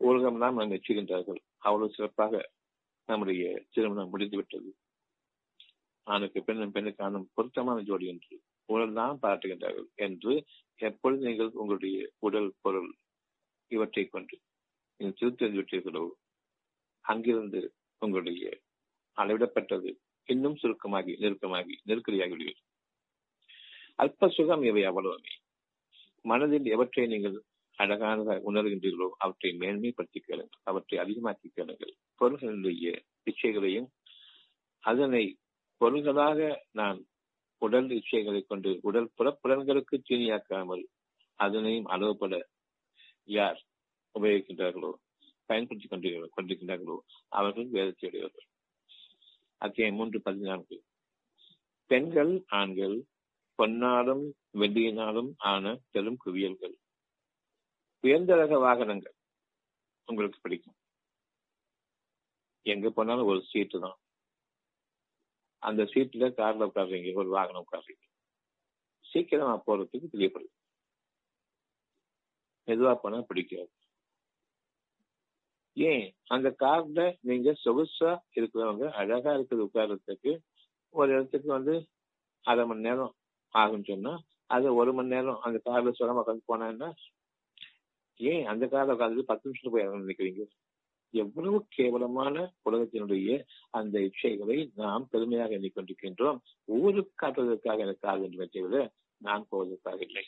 உலகம் நாம் மெச்சுகின்றார்கள். அவ்வளவு சிறப்பாக நம்முடைய திருமணம் முடிந்துவிட்டது. ஆணுக்கு பெண்ணும் பெண்ணுக்கான பொருத்தமான ஜோடி என்று உடல்தான் பாராட்டுகின்றார்கள் என்று எப்பொழுது நீங்கள் உங்களுடைய உடல் பொருள் இவற்றை கொண்டு நீங்கள் திருத்தெறிந்து விட்டீர்களோ அங்கிருந்து உங்களுடைய அளவிடப்பட்டது இன்னும் சுருக்கமாகி நெருக்கமாகி நெருக்கடியாகி அல்ப சுகம் இவை அவ்வளவுமே. மனதில் எவற்றை நீங்கள் அழகானதாக உணர்கின்றீர்களோ அவற்றை மேன்மைப்படுத்திக் கேளுங்கள். அவற்றை அதிகமாக்கி கேளுங்கள். பொருள்களுடைய இச்சைகளையும் அதனை பொருள்களாக நான் உடல் இச்சைகளை கொண்டு உடல் புறப்புலன்களுக்கு தீனியாக்காமல் அதனையும் அளவுபட யார் உபயோகிக்கின்றார்களோ பயன்படுத்திக் கொண்டு கொண்டிருக்கின்றார்களோ அவர்கள் வேதத்தையுடையவர்கள். அத்தியாயம் மூன்று பதினான்கு. பெண்கள் ஆண்கள் பொன்னாலும் வெள்ளியினாலும் ஆன பெரும் குவியல்கள். உயர்ந்த ரக வாகனங்கள் உங்களுக்கு பிடிக்கும். எங்க போனாலும் ஒரு சீட்டு தான். அந்த சீட்ல கார்ல உட்காடுறீங்க ஒரு வாகனம் உட்காடுறீங்க சீக்கிரமா போறதுக்கு தெரியப்படுது. மெதுவா போனா பிடிக்காது. ஏன்? அந்த கார்ல நீங்க சொகுசா இருக்கிறவங்க அழகா இருக்குது உட்கார்றதுக்கு ஒரு இடத்துக்கு வந்து அரை மணி நேரம் ஆகும்னு சொன்னா அது ஒரு மணி நேரம் அந்த கார்ல சுரமா உட்காந்து போனா ஏன் அந்த கார்ல உட்காந்து பத்து நிமிஷம் போய் இறங்க நினைக்கிறீங்க? எவ்வளவு கேவலமான உலகத்தினுடைய அந்த இச்சைகளை நாம் பெருமையாக எண்ணிக்கொண்டிருக்கின்றோம். ஊருக்கு காட்டுவதற்காக எனக்கு ஆகுகின்ற தவிர நான் போவதற்காக இல்லை.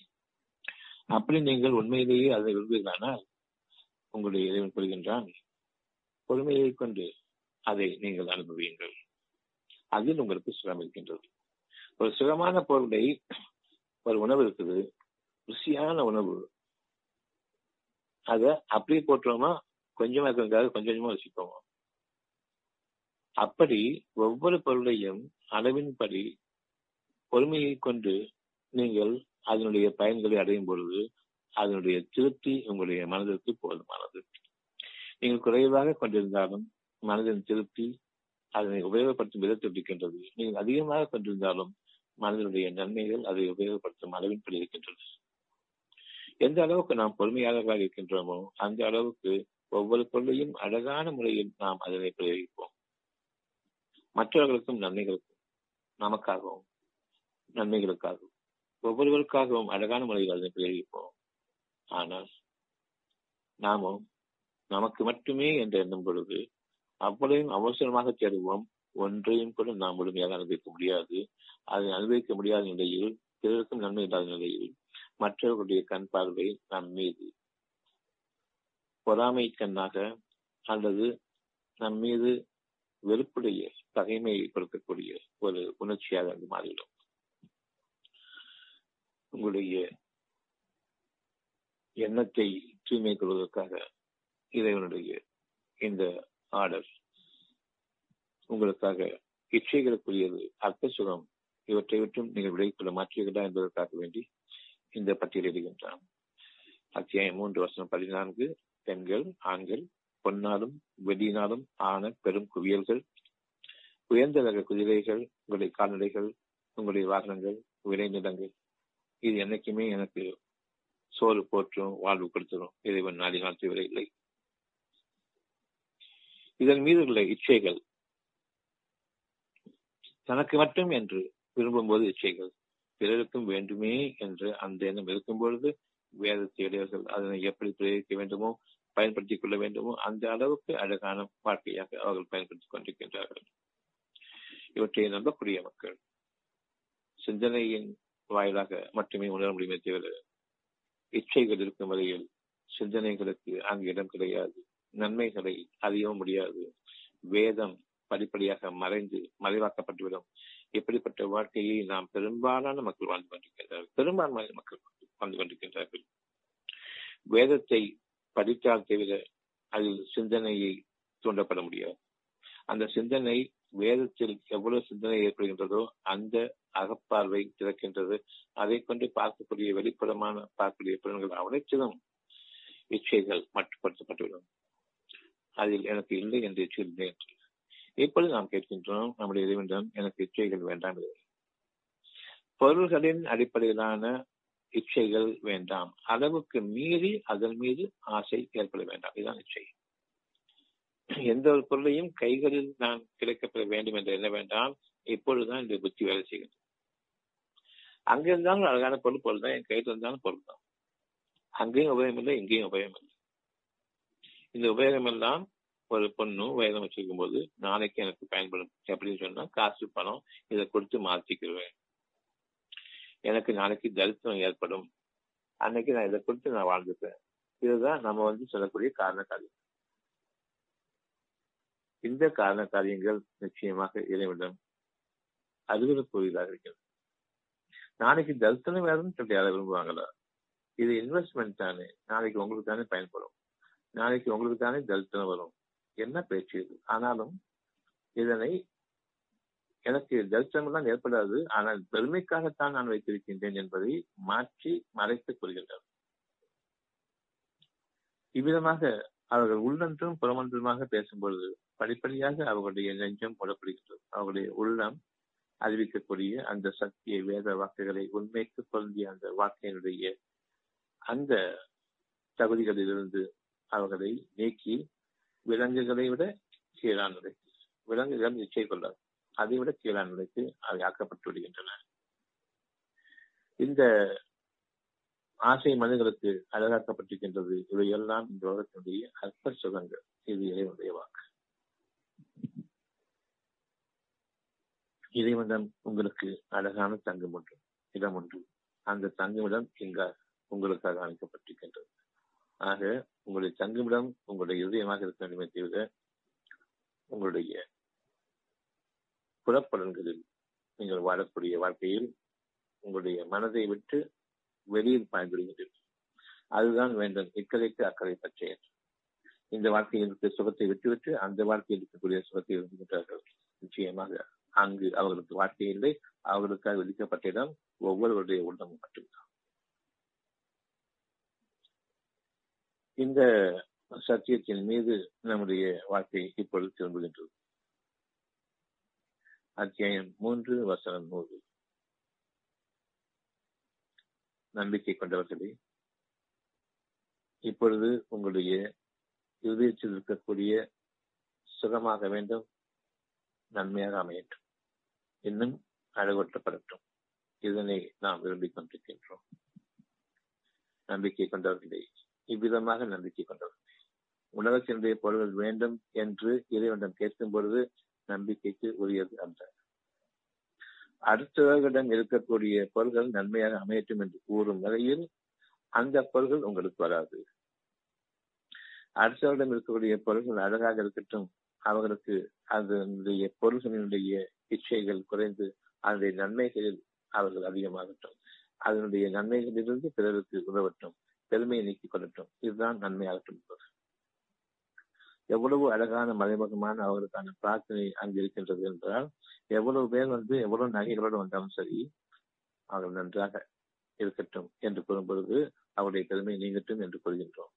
அப்படி நீங்கள் உண்மையிலேயே அதை விரும்புகிறானால் உங்களுடைய இறைவன் கொள்கின்றான் பொறுமையை கொண்டு அதை நீங்கள் அனுபவியுங்கள். அதில் உங்களுக்கு சிரமிக்கின்றது இருக்கின்றது. ஒரு சுகமான பொருளை ஒரு உணவு இருக்குது. ருசியான உணவு. அத அப்படியே போட்டுருவோமா கொஞ்சமா இருக்கிறதுக்காக கொஞ்சம் கொஞ்சமா ருசிப்போம். அப்படி ஒவ்வொரு பொருளையும் அளவின்படி பொறுமையை கொண்டு நீங்கள் அதனுடைய பயன்களை அடையும் பொழுது அதனுடைய திருப்தி உங்களுடைய மனதிற்கு போதுமானது. நீங்கள் குறைவாக கொண்டிருந்தாலும் மனதின் திருப்தி அதனை உபயோகப்படுத்தும் விதத்தில் இருக்கின்றது நீங்கள் அதிகமாக கொண்டிருந்தாலும் மனதினுடைய நன்மைகள் அதை உபயோகப்படுத்தும் அளவின்படி இருக்கின்றன எந்த அளவுக்கு நாம் பொறுமையாளர்களாக இருக்கின்றோமோ அந்த அளவுக்கு ஒவ்வொரு பொருளையும் அழகான முறையில் நாம் அதனை பிரயோகிப்போம். மற்றவர்களுக்கும் நன்மைகளுக்கும் நமக்காகவும் நன்மைகளுக்காகவும் ஒவ்வொருவருக்காகவும் அழகான முறையில் அதனை பிரயோகிப்போம். ஆனால் நாமும் நமக்கு மட்டுமே என்று எண்ணும் பொழுது அவ்வளவும் அவசரமாக தேடுவோம் ஒன்றையும் கூட நாம் முழுமையாக அனுபவிக்க முடியாது. அதை அனுபவிக்க முடியாத நிலையில் பிறருக்கும் நன்மை இல்லாத நிலையில் மற்றவர்களுடைய கண் பார்வை நம் மீது. பொறாமை கண்ணாக அல்லது நம் மீது வெறுப்புடைய பகைமையை கொடுக்கக்கூடிய ஒரு உணர்ச்சியாக அது மாறிவிடும். உங்களுடைய எண்ணத்தை தூய்மை கொள்வதற்காக இறைவனுடைய இந்த ஆர்டர் உங்களுக்காக இச்சைகளுக்குரியது அர்த்த சுகம் இவற்றை விட்டும் நீங்கள் விடைக்கொள்ள மாற்றீர்களா என்பதற்காக வேண்டி இந்த பட்டியலிடுகின்றான் அத்தியாயம் மூன்று வருஷம் பதினான்கு. பெண்கள் ஆண்கள் பொன்னாலும் வெடியினாலும் ஆன பெரும் குவியல்கள் உயர்ந்த ரக குதிரைகள் உங்களுடைய கால்நடைகள் உங்களுடைய வாகனங்கள் விளைநிலங்கள் இது என்னைக்குமே எனக்கு சோறு போற்றும் வாழ்வு கொடுத்துரும். இறைவன் நாடினால் தவிர இல்லை. இதன் மீது உள்ள இச்சைகள் தனக்கு மட்டும் என்று விரும்பும்போது இச்சைகள். பிறருக்கும் வேண்டுமே என்று அந்த எண்ணம் இருக்கும் பொழுது வேதத்தை இடையர்கள் அதனை எப்படி பிரயோகிக்க வேண்டுமோ பயன்படுத்திக் கொள்ள வேண்டுமோ அந்த அளவுக்கு அழகான வாழ்க்கையாக அவர்கள் பயன்படுத்திக் கொண்டிருக்கின்றார்கள். இவற்றை நம்பக்கூடிய மக்கள் சிந்தனையின் வாயிலாக மட்டுமே உணர முடியுமே தவிர இச்சைகள் இருக்கும் வரையில் சிந்தனைகளுக்கு அங்கு இடம் கிடையாது. நன்மைகளை அறியவும் முடியாது. வேதம் படிப்படியாக மறைந்து மறைவாக்கப்பட்டுவிடும். இப்படிப்பட்ட வாழ்க்கையை நாம் பெரும்பாலான மக்கள் வாழ்ந்து கொண்டிருக்கின்றார்கள். பெரும்பான்மையான மக்கள் வாழ்ந்து கொண்டிருக்கின்றார்கள். வேதத்தை படித்தால் தவிர அதில் சிந்தனையை தூண்டப்பட முடியாது. அந்த சிந்தனை வேதத்தில் எவ்வளவு சிந்தனை ஏற்படுகின்றதோ அந்த அகப்பார்வை திறக்கின்றது அதை கொண்டு பார்க்கக்கூடிய வெளிப்புறமான பார்க்கக்கூடிய புலன்கள் அனைத்திலும் இச்சைகள் மட்டுப்படுத்தப்பட்டுவிடும். அதில் எனக்கு இல்லை என்று இச்சை என்று இப்பொழுது நாம் கேட்கின்றோம் நம்முடைய இறைவனிடம் எனக்கு இச்சைகள் வேண்டாம் பொருள்களின் அடிப்படையிலான இச்சைகள் வேண்டாம். அளவுக்கு மீறி அதன் மீது ஆசை ஏற்பட வேண்டாம். இதுதான் இச்சை. எந்த ஒரு பொருளையும் கைகளில் நான் கிடைக்கப்பட வேண்டும் என்று எண்ண வேண்டாம். இப்பொழுதுதான் இந்த புத்தி வேலை செய்கிறது. அங்க இருந்தாலும் அழகான பொருள் பொருள் தான். என் கையில் இருந்தாலும் பொருள் தான். அங்கேயும் உபயோகம் இல்லை இங்கேயும் உபயோகம் இல்லை இந்த உபயோகம் எல்லாம் ஒரு பொண்ணு வேதம் வச்சிருக்கும் போது நாளைக்கு எனக்கு பயன்படும் எப்படின்னு சொன்னா காசு பணம் இதை கொடுத்து மாத்திக்கிடுவேன் எனக்கு நாளைக்கு தரித்திரம் ஏற்படும். அன்னைக்கு நான் இதை கொடுத்து நான் வாழ்ந்துப்பேன். இதுதான் நம்ம வந்து சொல்லக்கூடிய காரண காரியம். இந்த காரண காரியங்கள் நிச்சயமாக இறைவிடம் அருகலுக்குரியதாக இருக்கிறது. நாளைக்கு தரிசனம் வேறும் சொல்லி யாரை விரும்புவாங்களா? இது இன்வெஸ்ட்மெண்ட் தானே. நாளைக்கு உங்களுக்கு தானே பயன்படும். நாளைக்கு உங்களுக்கு தானே தரிசனம் வரும். என்ன பேச்சு இது? ஆனாலும் இதனை எனக்கு தரிசனம்தான் ஏற்படாது. ஆனால் பெருமைக்காகத்தான் நான் வைத்திருக்கின்றேன் என்பதை மாற்றி மறைத்துக் கொள்கின்றனர் இவ்விதமாக அவர்கள் உள்ளன்றும் புறமன்றுமாக பேசும்பொழுது படிப்படியாக அவர்களுடைய நெஞ்சம் மூடப்படுகின்றது. அவர்களுடைய உள்ளம் அறிவிக்கக்கூடிய அந்த சக்திய வேத வாக்குகளை உண்மைக்கு பொருந்திய அந்த வாக்கையினுடைய அந்த தகுதிகளிலிருந்து அவர்களை நீக்கி விலங்குகளை விட கீழான விலங்குகள் நிச்சய கொள்ளாது அதை விட கீழான நிலைக்கு அவை ஆக்கப்பட்டு விடுகின்றன. இந்த ஆசை மனிதர்களுக்கு அழகாக்கப்பட்டிருக்கின்றது. இவையெல்லாம் இந்த உலகத்தினுடைய அற்ப சுகங்கள். இது இறைவனுடைய வாக்கு. இறைவனிடம் உங்களுக்கு அழகான தங்கும் ஒன்று இடம் ஒன்று. அந்த தங்குமிடம் இங்க உங்களுக்காக அமைக்கப்பட்டிருக்கின்றது ஆக உங்களுடைய தங்குமிடம் உங்களுடைய இதயமாக இருக்க வேண்டுமே தவிர உங்களுடைய புறப்பலன்களில் நீங்கள் வாழக்கூடிய வாழ்க்கையில் உங்களுடைய மனதை விட்டு வெளியில் பாய்ந்துவிடுகிறது அதுதான் வேண்டும். இக்கரைக்கு அக்கறை பற்றிய. இந்த வாழ்க்கையில் இருக்கிற சுகத்தை விட்டுவிட்டு அந்த வாழ்க்கையில் இருக்கக்கூடிய சுகத்தை விரும்புகின்றார்கள். நிச்சயமாக அங்கு அவர்களுக்கு வாழ்க்கை இல்லை. அவர்களுக்காக விதிக்கப்பட்ட இடம் ஒவ்வொருவருடைய உள்ளமும் மட்டும்தான். இந்த சத்தியத்தின் மீது நம்முடைய வாழ்க்கை இப்பொழுது திரும்புகின்றது. அத்தியாயம் மூன்று வசனம் நூறு. நம்பிக்கை கொண்டவர்களே இப்பொழுது உங்களுடைய இருதயத்தில் இருக்கக்கூடிய சுகமாக வேண்டும் நன்மையாக அமையட்டும். இன்னும் அழகொட்டப்படட்டும் இதனை நாம் விரும்பிக் கொண்டிருக்கின்றோம். நம்பிக்கை கொண்டவர்களே இவ்விதமாக நம்பிக்கை கொண்டவர்களே உலகத்தினுடைய பொருள்கள் வேண்டும் என்று இறைவனிடம் கேட்கும் பொழுது நம்பிக்கைக்கு உரியது அல்ல அடுத்தவர்களிடம் இருக்கக்கூடிய பொருள்கள் நன்மையாக அமையட்டும் என்று கூறும் வகையில் அந்த பொருள்கள் உங்களுக்கு வராது. அடுத்தவரிடம் இருக்கக்கூடிய பொருள்கள் அழகாக இருக்கட்டும் அவர்களுக்கு அதனுடைய பொருள்களினுடைய இச்சைகள் குறைந்து அதனுடைய நன்மைகளில் அவர்கள் அதிகமாகட்டும். அதனுடைய நன்மைகளிலிருந்து பிறருக்கு உதவட்டும். பெருமையை நீக்கிக் கொள்ளட்டும். இதுதான் நன்மையாகட்டும் எவ்வளவு அழகான மறைமுகமான அவர்களுக்கான பிரார்த்தனை அங்கு இருக்கின்றது என்றால் எவ்வளவு பேர் வந்து எவ்வளவு நகைகளோடு வந்தாலும் சரி அவர்கள் நன்றாக இருக்கட்டும் என்று கூறும் பொழுது அவருடைய பெருமை நீங்கட்டும் என்று கூறுகின்றோம்.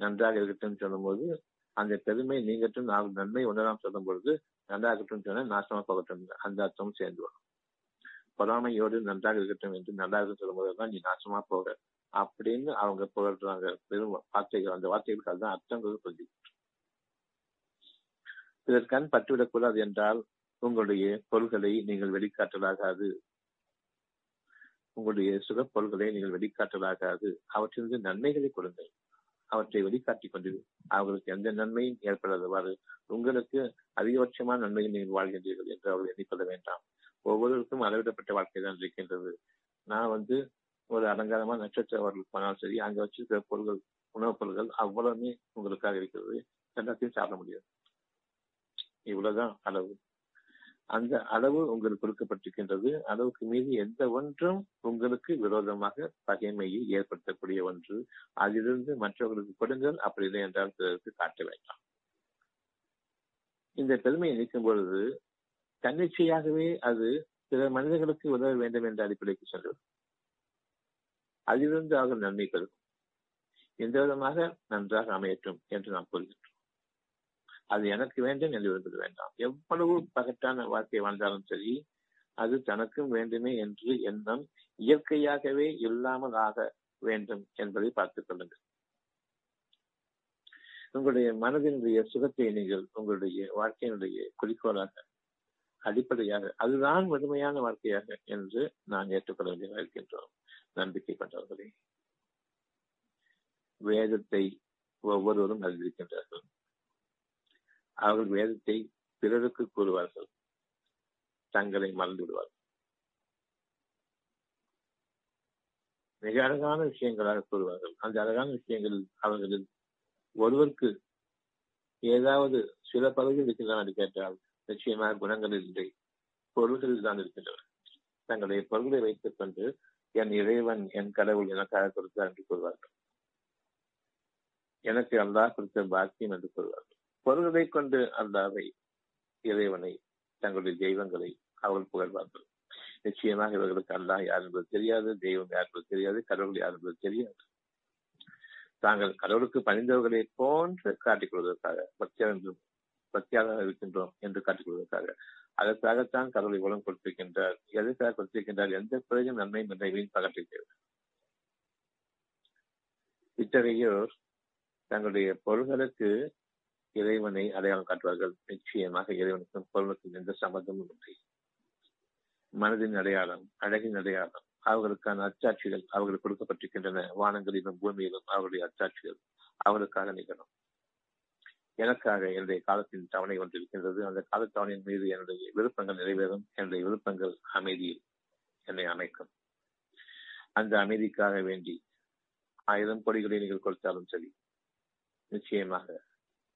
நன்றாக இருக்கட்டும் சொல்லும்போது அந்த பெருமை நீங்கட்டும் அவர்கள் நன்மை உணராம் சொல்லும் பொழுது நன்றாகட்டும் சொன்னால் நாசமா போகட்டும் அந்த அர்த்தமும் சேர்ந்து வரும். பொறாமையோடு நன்றாக இருக்கட்டும் என்று நன்றாக சொல்லும் போதுதான் நீ நாசமா போக அப்படின்னு அவங்க புகழ்றாங்க. பெரும் வார்த்தைகள் அந்த வார்த்தைகளுக்கு அதுதான் அர்த்தங்கள் சொல்லி இதற்கு பட்டுவிடக்கூடாது என்றால் உங்களுடைய பொருள்களை நீங்கள் வெளிக்காட்டலாகாது. உங்களுடைய சுகப் பொருள்களை நீங்கள் வெளிக்காட்டலாகாது. அவற்றிலிருந்து நன்மைகளை கொடுங்கள். அவற்றை வெளிக்காட்டிக் கொண்டு அவர்களுக்கு எந்த நன்மையும் ஏற்படாதவாறு உங்களுக்கு அதிகபட்சமான நன்மையில் நீங்கள் வாழ்கின்றீர்கள் என்று அவர்கள் எண்ணிக்கொள்ள வேண்டாம். ஒவ்வொருவருக்கும் அளவிடப்பட்ட வாழ்க்கை தான் இருக்கின்றது. நான் வந்து ஒரு அலங்காரமான நட்சத்திர அவர்கள் போனாலும் சரி அங்க வச்சிருக்கிற பொருள்கள் உணவுப் பொருள்கள் அவ்வளவுமே உங்களுக்காக இருக்கிறது. எல்லாத்தையும் சாப்பிட முடியாது. இவ்வளவுதான் அளவு. அந்த அளவு உங்களுக்கு கொடுக்கப்பட்டிருக்கின்றது. அளவுக்கு மீது எந்த ஒன்றும் உங்களுக்கு விரோதமாக பகைமையை ஏற்படுத்தக்கூடிய ஒன்று. அதிலிருந்து மற்றவர்களுக்கு கொடுங்கள். அப்படி இல்லை என்றால் பிறருக்கு காட்ட வேண்டாம். இந்த பெருமையை நீக்கும் பொழுது தன்னிச்சையாகவே அது பிற மனிதர்களுக்கு உதவ வேண்டும் என்ற அடிப்படைக்கு சென்றது அதிலிருந்து ஆகும் நன்மை பெறும் எந்த விதமாக நன்றாக அமையட்டும் என்று நாம் கூறுகின்றோம். அது எனக்கு வேண்டும் என்று விரும்புவது வேண்டாம். எவ்வளவு பகட்டான வாழ்க்கை வாழ்ந்தாலும் சரி அது தனக்கும் வேண்டுமே என்று எண்ணம் இயற்கையாகவே இல்லாமல் ஆக வேண்டும் என்பதை பார்த்துக் கொள்ளுங்கள். உங்களுடைய மனதினுடைய சுகத்தை நீங்கள் உங்களுடைய வாழ்க்கையினுடைய குறிக்கோளாக அடிப்படையாக அதுதான் முழுமையான வாழ்க்கையாக என்று நான் ஏற்றுக்கொள்ள வேண்டியதாக இருக்கின்றோம். நம்பிக்கை கொண்டவர்களே. வேதத்தை ஒவ்வொருவரும் அறிந்திருக்கின்றார்கள். அவர்கள் வேதத்தை பிறருக்கு கூறுவார்கள். தங்களை மறந்து விடுவார்கள் மிக அழகான விஷயங்களாக கூறுவார்கள். அந்த அழகான விஷயங்களில் அவர்களில் ஒருவருக்கு ஏதாவது சில பகுதியில் இருக்கின்றன என்று கேட்டால் நிச்சயமாக குணங்கள் இல்லை பொருள்களில் தான் இருக்கின்றன. தங்களுடைய பொருள்களை வைத்துக் கொண்டு என் இறைவன் என் கடவுள் எனக்காக கொடுத்தார் என்று கூறுவார்கள். எனக்கு அல்லாஹ் கொடுத்த பாக்கியம் என்று கூறுவார்கள். பொருள்களை கொண்டு அல்லாவை இறைவனை தங்களுடைய தெய்வங்களை அவர்கள் புகழ்வார்கள். நிச்சயமாக இவர்களுக்கு அல்லாஹ் யார் என்பது தெரியாது தெய்வம் யார் என்பது தெரியாது கடவுள் யார் என்பது தெரியாது. தாங்கள் கடவுளுக்கு பணிந்தவர்களை போன்று காட்டிக் கொள்வதற்காக பக்தியாக பக்தியாக இருக்கின்றோம் என்று காட்டிக் கொள்வதற்காக அதற்காகத்தான் கடவுளை உலகம் கொடுத்திருக்கின்றார். எதற்காக கொடுத்திருக்கின்றார்? எந்த குறையும் நன்மையும் என்ற பகற்றுகிறது இத்தகையோர் தங்களுடைய பொருள்களுக்கு இறைவனை அடையாளம் காட்டுவார்கள். நிச்சயமாக இறைவனுக்கும் பொருளுக்கும் எந்த சம்மந்தமும் இல்லை. மனதின் அடையாளம் அழகின் அடையாளம் அவர்களுக்கான அச்சாட்சிகள் அவர்களுக்கு கொடுக்கப்பட்டிருக்கின்றன. வானங்களிலும் பூமியிலும் அவருடைய அச்சாட்சிகள் அவர்களுக்காக நிகழும். எனக்காக என்னுடைய காலத்தின் தவணை ஒன்று அந்த காலத்தவணையின் மீது என்னுடைய விருப்பங்கள் நிறைவேறும். என்னுடைய விருப்பங்கள் அமைதியில் என்னை அமைக்கும். அந்த அமைதிக்காக வேண்டி ஆயிரம் கோடிகளை நீங்கள் கொடுத்தாலும் சரி நிச்சயமாக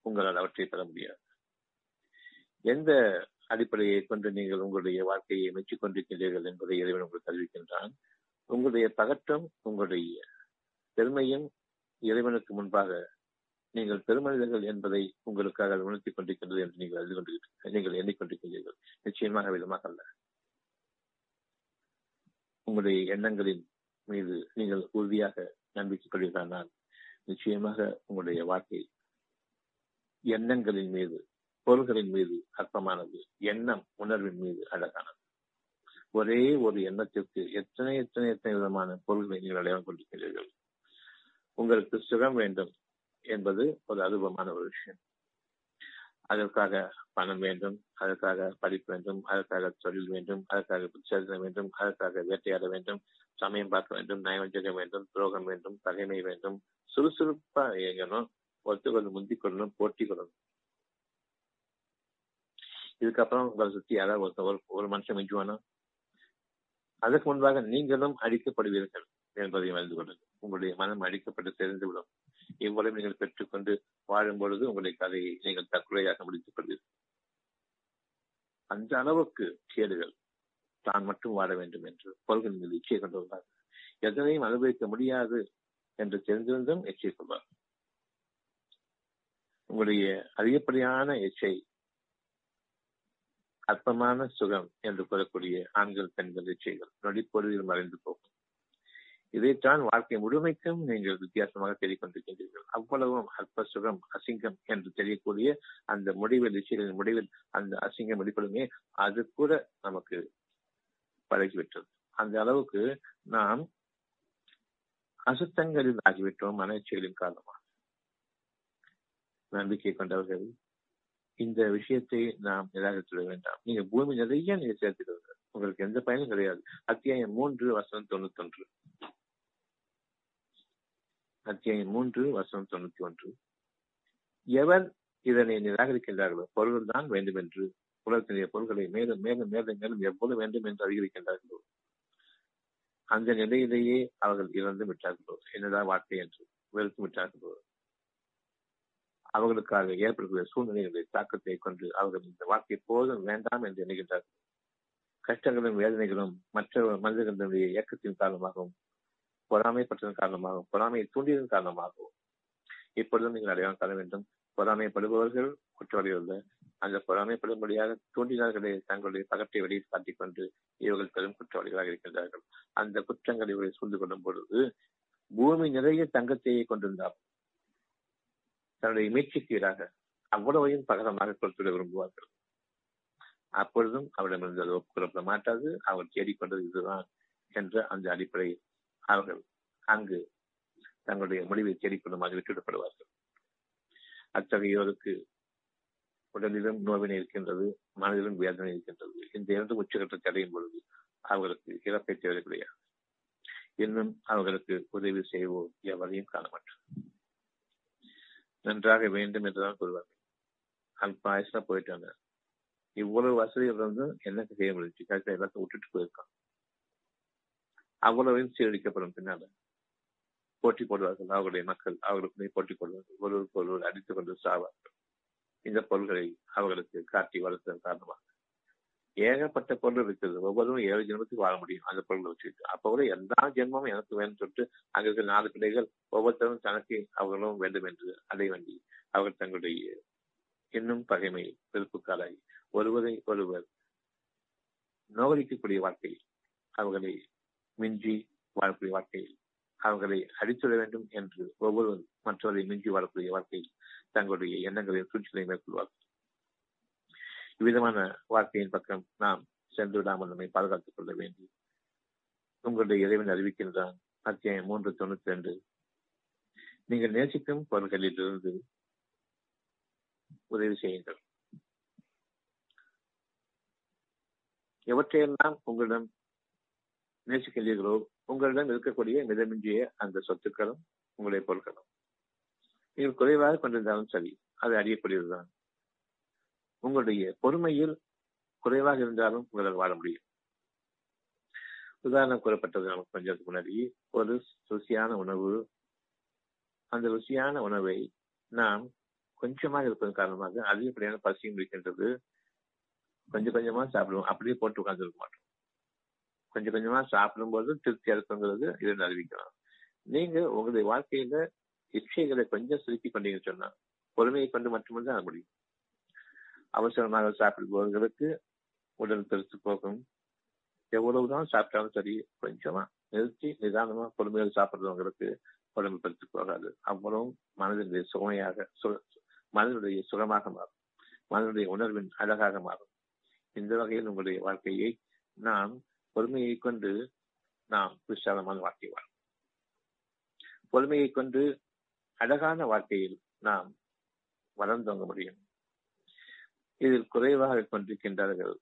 உங்களால் அவற்றை பெற முடியாது. எந்த அடிப்படையை கொண்டு நீங்கள் உங்களுடைய வாழ்க்கையை மெச்சிக் கொண்டிருக்கின்றீர்கள் என்பதை இறைவன் உங்களுக்கு அறிவிக்கின்றான். உங்களுடைய பகற்றம் உங்களுடைய பெருமையும் இறைவனுக்கு முன்பாக நீங்கள் பெருமனிதர்கள் என்பதை உங்களுக்காக உணர்த்திக் கொண்டிருக்கின்றது என்று நீங்கள் அறிந்து கொண்டிருக்கிறீர்கள் நீங்கள் எண்ணிக்கொண்டிருக்கின்றீர்கள். நிச்சயமாக விதமாக அல்ல. உங்களுடைய எண்ணங்களின் மீது நீங்கள் உறுதியாக நம்பிக்கை கொள்கிறானால் நிச்சயமாக உங்களுடைய வாழ்க்கை எண்ணங்களின் மீது பொருள்களின் மீது அற்பமானது எண்ணம் உணர்வின் மீது அழகானது. ஒரே ஒரு எண்ணத்திற்கு எத்தனை எத்தனை எத்தனை விதமான பொருள்களை நீங்கள் அடையாளம் கொண்டிருக்கிறீர்கள்? உங்களுக்கு சுகம் வேண்டும் என்பது ஒரு அனுபவமான ஒரு விஷயம். அதற்காக பணம் வேண்டும் அதற்காக படிப்பு வேண்டும் அதற்காக தொழில் வேண்டும் அதற்காக புத்தகம் வேண்டும் அதற்காக வேட்டையாட வேண்டும் சமயம் பார்க்க வேண்டும் நயவஞ்சகம் வேண்டும் துரோகம் வேண்டும் பகைமை வேண்டும் சுறுசுறுப்பா இயங்கணும் ஒத்துக்கொண்டு முந்திக் கொள்ளணும் போட்டி கொள்ளணும். இதுக்கப்புறம் உங்களை சுத்தி யாராவது ஒருத்தர் ஒரு ஒரு மனுஷன் மிஞ்சுவானா? அதற்கு முன்பாக நீங்களும் அழிக்கப்படுவீர்கள் என்பதை அறிந்து கொள்ளுங்கள். உங்களுடைய மனம் அழிக்கப்பட்டு தெரிந்துவிடும். இவ்வளவு நீங்கள் பெற்றுக்கொண்டு வாழும் பொழுது உங்களுடைய கதையை நீங்கள் தற்கொலையாக முடித்துக் கொள்வீர்கள். அந்த அளவுக்கு கேடுகள் தான் மட்டும் வாழ வேண்டும் என்று கொள்கை மீது இச்சை கொண்டுள்ளார் எதனையும் அனுபவிக்க முடியாது என்று தெரிந்திருந்தும் எச்சை கொள்வார். உங்களுடைய அதிகப்படியான எச்சை அற்பமான சுகம் என்று கூறக்கூடிய ஆண்கள் பெண்கள் இச்சைகள் நொடிப்பொழுதில் மறைந்து போகும். இதைத்தான் வாழ்க்கை முழுமைக்கும் நீங்கள் வித்தியாசமாக தேடிக்கொண்டிருக்கின்றீர்கள். அவ்வளவும் அற்ப சுகம் அசிங்கம் என்று தெரியக்கூடிய அந்த முடிவில் இச்சைகளின் முடிவில் அந்த அசிங்கம் வெளிப்படுமே அது கூட நமக்கு பழகிவிட்டது. அந்த அளவுக்கு நாம் அசுத்தங்களில் ஆகிவிட்டோம் மனச்சிகளின் காரணமாக. நம்பிக்கை கொண்டவர்கள் இந்த விஷயத்தை நாம் நிராகரித்துவிட வேண்டாம். நீங்க பூமி நிறைய நீங்க சேர்த்துக்கிறீர்கள் உங்களுக்கு எந்த பயனும் கிடையாது. அத்தியாயம் மூன்று வசனம் தொண்ணூத்தி ஒன்று அத்தியாயம் மூன்று வசனம் தொண்ணூத்தி ஒன்று. எவர் இதனை நிராகரிக்கின்றார்களோ பொருள் தான் வேண்டும் என்று உலகத்தினுடைய பொருள்களை மேலும் மேலும் மேலும் மேலும் எவ்வளவு வேண்டும் என்று அதிகரிக்கின்றார்களோ அந்த நிலையிலேயே அவர்கள் இறந்து விட்டார்களோ என்னதான் வாழ்க்கை என்று வெறுத்து விட்டார்களோ அவர்களுக்காக ஏற்படுகிற சூழ்நிலைகளை தாக்கத்தை கொண்டு அவர்கள் இந்த வாழ்க்கை போதும் வேண்டாம் என்று எண்ணுகின்றார்கள். கஷ்டங்களும் வேதனைகளும் மற்ற மனிதர்களுடைய இயக்கத்தின் காரணமாகவும் பொறாமைப்பட்டதன் காரணமாகவும் பொறாமையை தூண்டியதன் காரணமாகவும் இப்பொழுதும் நீங்கள் அடையாளம் காண வேண்டும். பொறாமைப்படுபவர்கள் குற்றவாளிகள் அந்த பொறாமைப்படும்படியாக தூண்டினார்களே தங்களுடைய பகத்தை வெளியே காட்டிக் கொண்டு இவர்கள் பெரும் குற்றவாளிகளாக இருக்கின்றார்கள். அந்த குற்றங்களை இவரை சூழ்ந்து கொள்ளும் பொழுது பூமி நிறைய தங்கத்தையே கொண்டிருந்தார். தன்னுடைய மீட்சிக்கு ஈடாக அவ்வளவையும் பகரமாக கொடுத்துவிட விரும்புவார்கள். அப்பொழுதும் அவரிடமிருந்து அது ஒப்புக்கொள்ளப்பட மாட்டாது. அவர் தேடிக்கொண்டது இதுதான் என்ற அந்த அடிப்படையில் அவர்கள் அங்கு தங்களுடைய முடிவை தேடிக்கொள்ளுமாறு விட்டுவிடப்படுவார்கள். அத்தகையோருக்கு உடலிலும் நோவினை இருக்கின்றது மனதிலும் வேதனை இருக்கின்றது. இந்த இரண்டு உச்சகட்டத்தை அடையும் பொழுது அவர்களுக்கு இறப்பை தேவை கிடையாது. இன்னும் அவர்களுக்கு உதவி செய்வோம் எவரையும் காண மாட்டோம் நன்றாக வேண்டும் என்றுதான் கூறுவார்கள். அல்ப ஆயுசா போயிட்டாங்க. இவ்வளவு வசதிகள் இருந்தும் என்னக்கு செய்ய முடிஞ்சு கரெக்டா எல்லாத்தையும் விட்டுட்டு போயிருக்கான். அவ்வளவையும் சீரழிக்கப்படும் பின்னால. போட்டி போடுவார்கள் அவர்களுடைய மக்கள் அவர்களுக்குமே போட்டி போடுவார்கள். ஒருவருக்கு ஒருவர் அடித்துக் கொண்டு சாவார்கள். இந்த பொருள்களை அவர்களுக்கு காட்டி வளர்த்ததன் காரணமாக. ஏகப்பட்ட பொருள் இருக்குது ஒவ்வொருவரும் ஏழு ஜென்மத்துக்கு வாழ முடியும் அந்த பொருளை வச்சுட்டு அப்போ கூட எல்லா ஜென்மமும் எனக்கு வேணும்னு சொல்லிட்டு அங்க இருக்கிற நாலு பிள்ளைகள் ஒவ்வொருத்தரும் தனக்கு அவர்களும் வேண்டும் என்று அதை வேண்டி அவர்கள் தங்களுடைய இன்னும் பகைமை வெறுப்புக்காராகி ஒருவரை ஒருவர் நோகடிக்கக்கூடிய வாழ்க்கையில் அவர்களை மிஞ்சி வாழக்கூடிய வாழ்க்கையில் அவர்களை அடித்துட வேண்டும் என்று ஒவ்வொருவர் மற்றவரை மிஞ்சி வாழக்கூடிய வாழ்க்கையில் தங்களுடைய எண்ணங்களின் சூழ்ச்சிகளை மேற்கொள்வார்கள். இவ்விதமான வாழ்க்கையின் பக்கம் நாம் சென்று விடாமல் நம்மை பாதுகாத்துக் கொள்ள வேண்டி உங்களுடைய இறைவன் அறிவிக்கின்றான். அத்தியாயம் மூன்று தொண்ணூத்தி ரெண்டு. நீங்கள் நேசிக்கும் பொருள்களிலிருந்து உதவி செய்யுங்கள். எவற்றையெல்லாம் உங்களிடம் நேசிக்கின்றீர்களோ உங்களிடம் இருக்கக்கூடிய மிதமிஞ்சிய அந்த சொத்துக்களும் உங்களை பொருட்களும் நீங்கள் குறைவாக கொண்டிருந்தாலும் சரி அது அறியக்கூடியதுதான். உங்களுடைய பொறுமையில் குறைவாக இருந்தாலும் உங்களால் வாழ முடியும். உதாரணம் கூறப்பட்டது நமக்கு கொஞ்சம் முன்னாடி. ஒரு ருசியான உணவு. அந்த ருசியான உணவை நாம் கொஞ்சமாக இருப்பதன் காரணமாக அதிகப்படியான பசியும் இருக்கின்றது. கொஞ்சம் கொஞ்சமா சாப்பிடுவோம். அப்படியே போட்டு உட்கார்ந்து இருக்க மாட்டோம். கொஞ்சம் கொஞ்சமா சாப்பிடும்போது திருப்தி இருக்குங்கிறது இதை அறிவிக்கலாம் நீங்க உங்களுடைய வாழ்க்கையில இச்சைகளை கொஞ்சம் சுருக்கி கொண்டீங்கன்னு சொன்னா பொறுமையை கொண்டு மட்டும்தான் முடியும். அவசரமாக சாப்பிடுபவர்களுக்கு உடல் பெருத்து போகும். எவ்வளவுதான் சாப்பிட்டாலும் சரி கொஞ்சமா நிறுத்தி நிதானமா பொறுமையாக சாப்பிடுறவங்களுக்கு உடம்பு பெருத்து போகாது. அவ்வளவும் மனதினுடைய சுமையாக மனதினுடைய சுகமாக மாறும். மனதினுடைய உணர்வின் அழகாக மாறும். இந்த வகையில் உங்களுடைய வாழ்க்கையை நாம் பொறுமையை கொண்டு நாம் விசாலமான வாழ்க்கை வாழும் பொறுமையை கொண்டு அழகான வாழ்க்கையில் நாம் வளர்ந்தோங்க முடியும். இதில் குறைவாக கொண்டிருக்கின்றார்கள்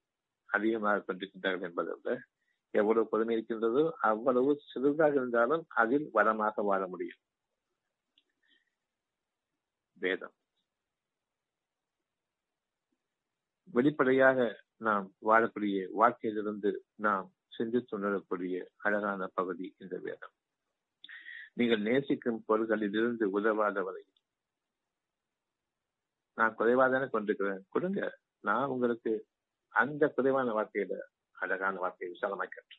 அதிகமாக கொண்டிருக்கின்றார்கள் என்பதல்ல எவ்வளவு பொறுமை இருக்கின்றதோ அவ்வளவு சிறிதாக இருந்தாலும் அதில் வளமாக வாழ முடியும். வேதம். வெளிப்படையாக நாம் வாழக்கூடிய வாழ்க்கையிலிருந்து நாம் சிந்தித்து உணரக்கூடிய அழகான பகுதி இந்த வேதம். நீங்கள் நேசிக்கும் பொருள்களிலிருந்து உதவாத வரை நான் குறைவாதான கொண்டிருக்கிறேன். கொடுங்க நான் உங்களுக்கு அந்த குறைவான வார்த்தையில அழகான வார்த்தையை விசாலமாக்கற்று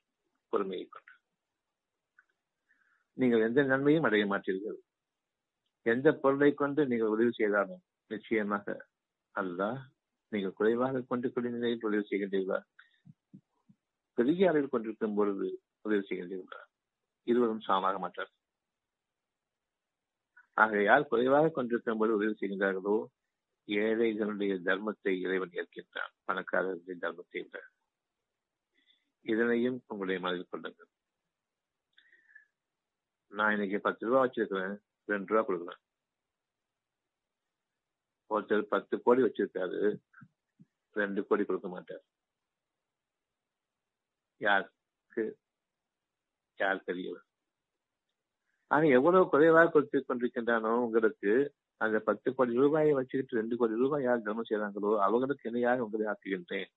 பொறுமையை கொண்டு. நீங்கள் எந்த நன்மையும் அடைய மாட்டீர்கள். எந்த பொருளை கொண்டு நீங்கள் உதவி செய்தாலும் நிச்சயமாக அல்ல நீங்கள் குறைவாக கொண்டு கூடிய நிலையில் உதவி செய்கின்றீர்களா. பெரிய அளவில் கொண்டிருக்கும் பொழுது உதவி செய்கின்றார் இருவரும் சமமாக மாட்டார் ஆக யார் குறைவாக கொண்டிருக்கும் போது உதவி செய்கின்றார்களோ ஏழைகளுடைய தர்மத்தை இறைவன் ஏற்கின்றான். பணக்காரர்களுடைய தர்மத்தை இல்லை இதனையும் உங்களுடைய மனதில் கொள்ளுங்கள். நான் இன்னைக்கு பத்து ரூபா வச்சிருக்கிறேன். ரெண்டு ரூபா கொடுக்குறேன். ஒருத்தர் பத்து கோடி வச்சிருக்காரு. ரெண்டு கோடி கொடுக்க மாட்டார். யாருக்கு யார் தெரியல ஆனா எவ்வளவு குறைவாக கொடுத்து கொண்டிருக்கின்றானோ உங்களுக்கு அந்த பத்து கோடி ரூபாயை வச்சுக்கிட்டு ரெண்டு கோடி ரூபாய் யார் தர்மம் செய்யறாங்களோ அவங்களுக்கு இணையாக உங்களை ஆக்குகின்றேன்.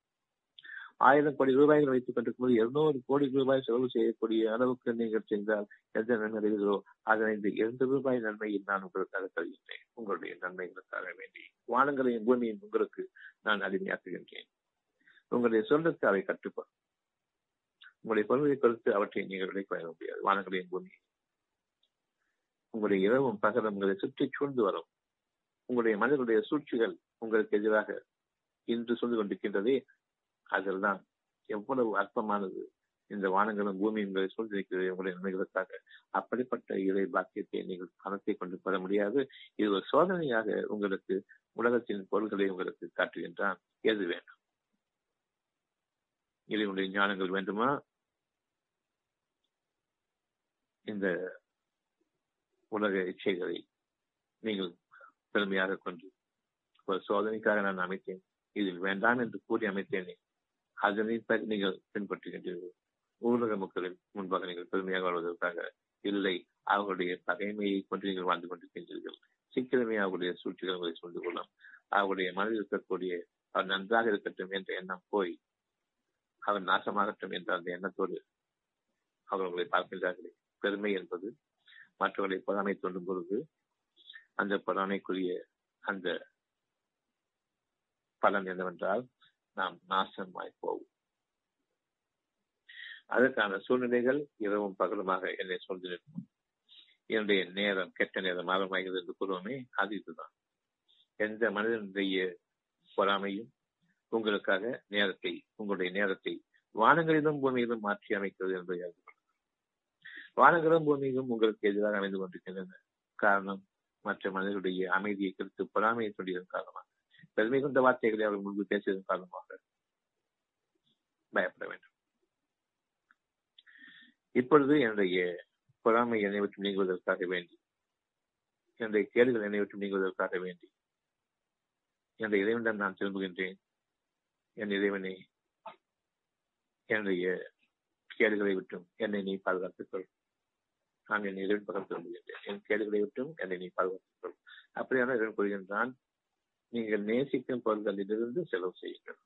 ஆயிரம் கோடி ரூபாய்கள் வைத்துக் கொண்டிருக்கும் இருநூறு கோடி ரூபாய் செலவு செய்யக்கூடிய அளவுக்கு நீங்கள் சென்றால் எந்த நன்மை அடைகிறதோ அதனை இந்த இரண்டு ரூபாய் நன்மையில் நான் உங்களுக்காக தருகின்றேன். உங்களுடைய நன்மைகளுக்காக வேண்டி வானங்களையும் பூமியும் உங்களுக்கு நான் அடிமையாக்குகின்றேன். உங்களுடைய சொல்லுக்கு அவை கட்டுப்படும். உங்களுடைய பொறுமையை பொறுத்து அவற்றை நீங்கள் விலைக்கு வழங்க முடியாது. வானங்களையும் பூமி. உங்களுடைய இரவும் பகலும் உங்களை சுற்றி சூழ்ந்து வரும். உங்களுடைய மனிதனுடைய சூழ்ச்சிகள் உங்களுக்கு எதிராக இன்று சொல்லி கொண்டிருக்கின்றதே அதில்தான் எவ்வளவு அற்பமானது இந்த வானங்களும் பூமியும் உங்களை சூழ்ந்திருக்கிறது உங்களுடைய நன்மைகளுக்காக அப்படிப்பட்ட இறை பாக்கியத்தை நீங்கள் பணத்தை கொண்டு பெற முடியாது. இது ஒரு சோதனையாக உங்களுக்கு உலகத்தின் பொருள்களை உங்களுக்கு காட்டுகின்றான். எது வேண்டும் இறைவனுடைய ஞானங்கள் வேண்டுமா? இந்த உலக இச்சைகளை நீங்கள் பெருமையாக கொண்டு ஒரு சோதனைக்காக நான் அமைத்தேன். இதில் வேண்டாம் என்று கூறி அமைத்தேனே. அதனை நீங்கள் பின்பற்றுகின்றீர்கள். ஊரக மக்களின் முன்பாக நீங்கள் பெருமையாக வாழ்வதற்காக இல்லை. அவர்களுடைய பகைமையை கொண்டு நீங்கள் வாழ்ந்து கொண்டிருக்கின்றீர்கள். சீக்கிரமே அவருடைய சூழ்ச்சிகள் உங்களை சொல்ந்து கொள்ளும். அவருடைய மனதில் இருக்கக்கூடிய அவர் நன்றாக இருக்கட்டும் என்ற எண்ணம் போய் அவர் நாசமாகட்டும் என்ற அந்த எண்ணத்தோடு அவர்களை பார்க்கின்றார்களே. பெருமை என்பது மற்றவர்களை பொறாமை தொண்டும் பொழுது அந்த பொறாமைக்குரிய அந்த பலன் என்னவென்றால் நாம் நாசமாய் போவோம். அதற்கான சூழ்நிலைகள் இரவும் பகலுமாக என்னை சொல்லிருக்கும் என்னுடைய நேரம் கெட்ட நேரம் ஆரம்பமாகிறது என்று கூறுவோமே அது இதுதான். எந்த மனிதனுடைய பொறாமையும் உங்களுக்காக நேரத்தை உங்களுடைய நேரத்தை வானங்களிலும் பூமியிலும் மாற்றி அமைக்கிறது என்பதை அறிந்து வானங்களும் பூமியும் உங்களுக்கு எதிராக அமைந்து கொண்டிருக்கின்றன. காரணம் மற்ற மனிதர்களுடைய அமைதியை குறித்து பொறாமையை சொல்லியதன் காரணமாக. பெருமை கொண்ட வார்த்தைகளை அவர் முன்பு பேசியதன் காரணமாக பயப்பட வேண்டும். இப்பொழுது என்னுடைய பொறாமை என்னை விட்டு நீங்குவதற்காக வேண்டி என்னுடைய கேடுகள் என்னை விட்டு நீங்குவதற்காக வேண்டி என்ற இறைவனிடம் நான் திரும்புகின்றேன். என் இறைவனை என்னுடைய கேடுகளை விட்டும் என்னை நீ பாதுகாத்துக் பாதுகாத்துக்கொள் நான் என் இறைவன் பக்கம் திரும்புகின்றேன். என் கேடுகளை விட்டும் என்னை நீ பாதுகாத்துக்கொள் அப்படியான இறைவன் கூறுகின்றான் நீங்கள் நேசிக்கும் பொருள்களிலிருந்து செலவு செய்யுங்கள்.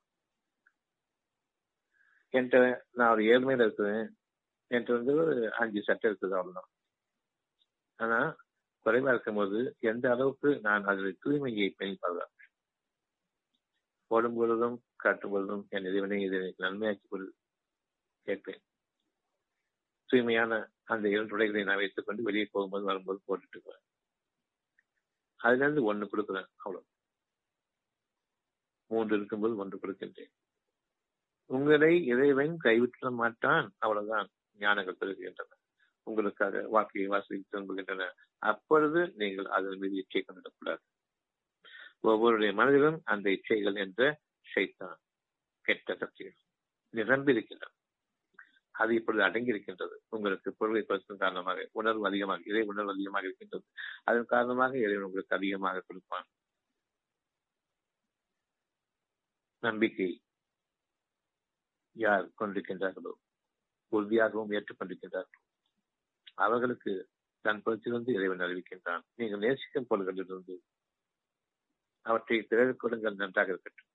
என்கிட்ட நான் ஒரு ஏழ்மையில இருக்கிறேன். என்கிட்ட வந்து ஒரு அஞ்சு சட்டை இருக்குது அவ்வளோதான் ஆனா குறைவா இருக்கும்போது எந்த அளவுக்கு நான் அதில் தூய்மையை பேணி பாதுகாப்பேன்? போடும் பொழுதும் காட்டும் பொழுதும் என் இறைவனை இதனை நன்மையாக்கி கொள் கேட்பேன். தூய்மையான அந்த இரண்டு உடைகளை நான் வைத்துக் கொண்டு வெளியே போகும்போது வரும்போது போட்டுட்டு போறேன் அதுல இருந்து ஒண்ணு கொடுக்குறேன் அவ்வளவு. மூன்று இருக்கும்போது ஒன்று கொடுக்கின்றேன். உங்களை இறைவன் கைவிட்ட மாட்டான் அவ்வளவுதான் ஞானங்கள் பெறுகின்றன. உங்களுக்காக வாழ்க்கையை வாசி திரும்புகின்றன அப்பொழுது நீங்கள் அதன் மீது இச்சை கொண்டிடக்கூடாது. ஒவ்வொருடைய மனதிலும் அந்த இச்சைகள் என்ற சைத்தான் கெட்ட சக்திகள் நிரம்பியிருக்கின்றன. அது இப்பொழுது அடங்கி இருக்கின்றது உங்களுக்கு பொருளை கொடுத்ததன் காரணமாக உணர்வு அதிகமாக இறை உணர்வு அதிகமாக இருக்கின்றது. அதன் காரணமாக இறைவன் உங்களுக்கு அதிகமாக கொடுப்பான். நம்பிக்கை யார் கொண்டிருக்கின்றார்களோ உறுதியாகவும் ஏற்றுக்கொண்டிருக்கின்றார்களோ அவர்களுக்கு தன் பொறுத்திலிருந்து இறைவன் அறிவிக்கின்றான். நீங்கள் நேசிக்கும் பொருள்களிலிருந்து அவற்றை பிறகு கொடுங்கள் நன்றாக இருக்கட்டும்.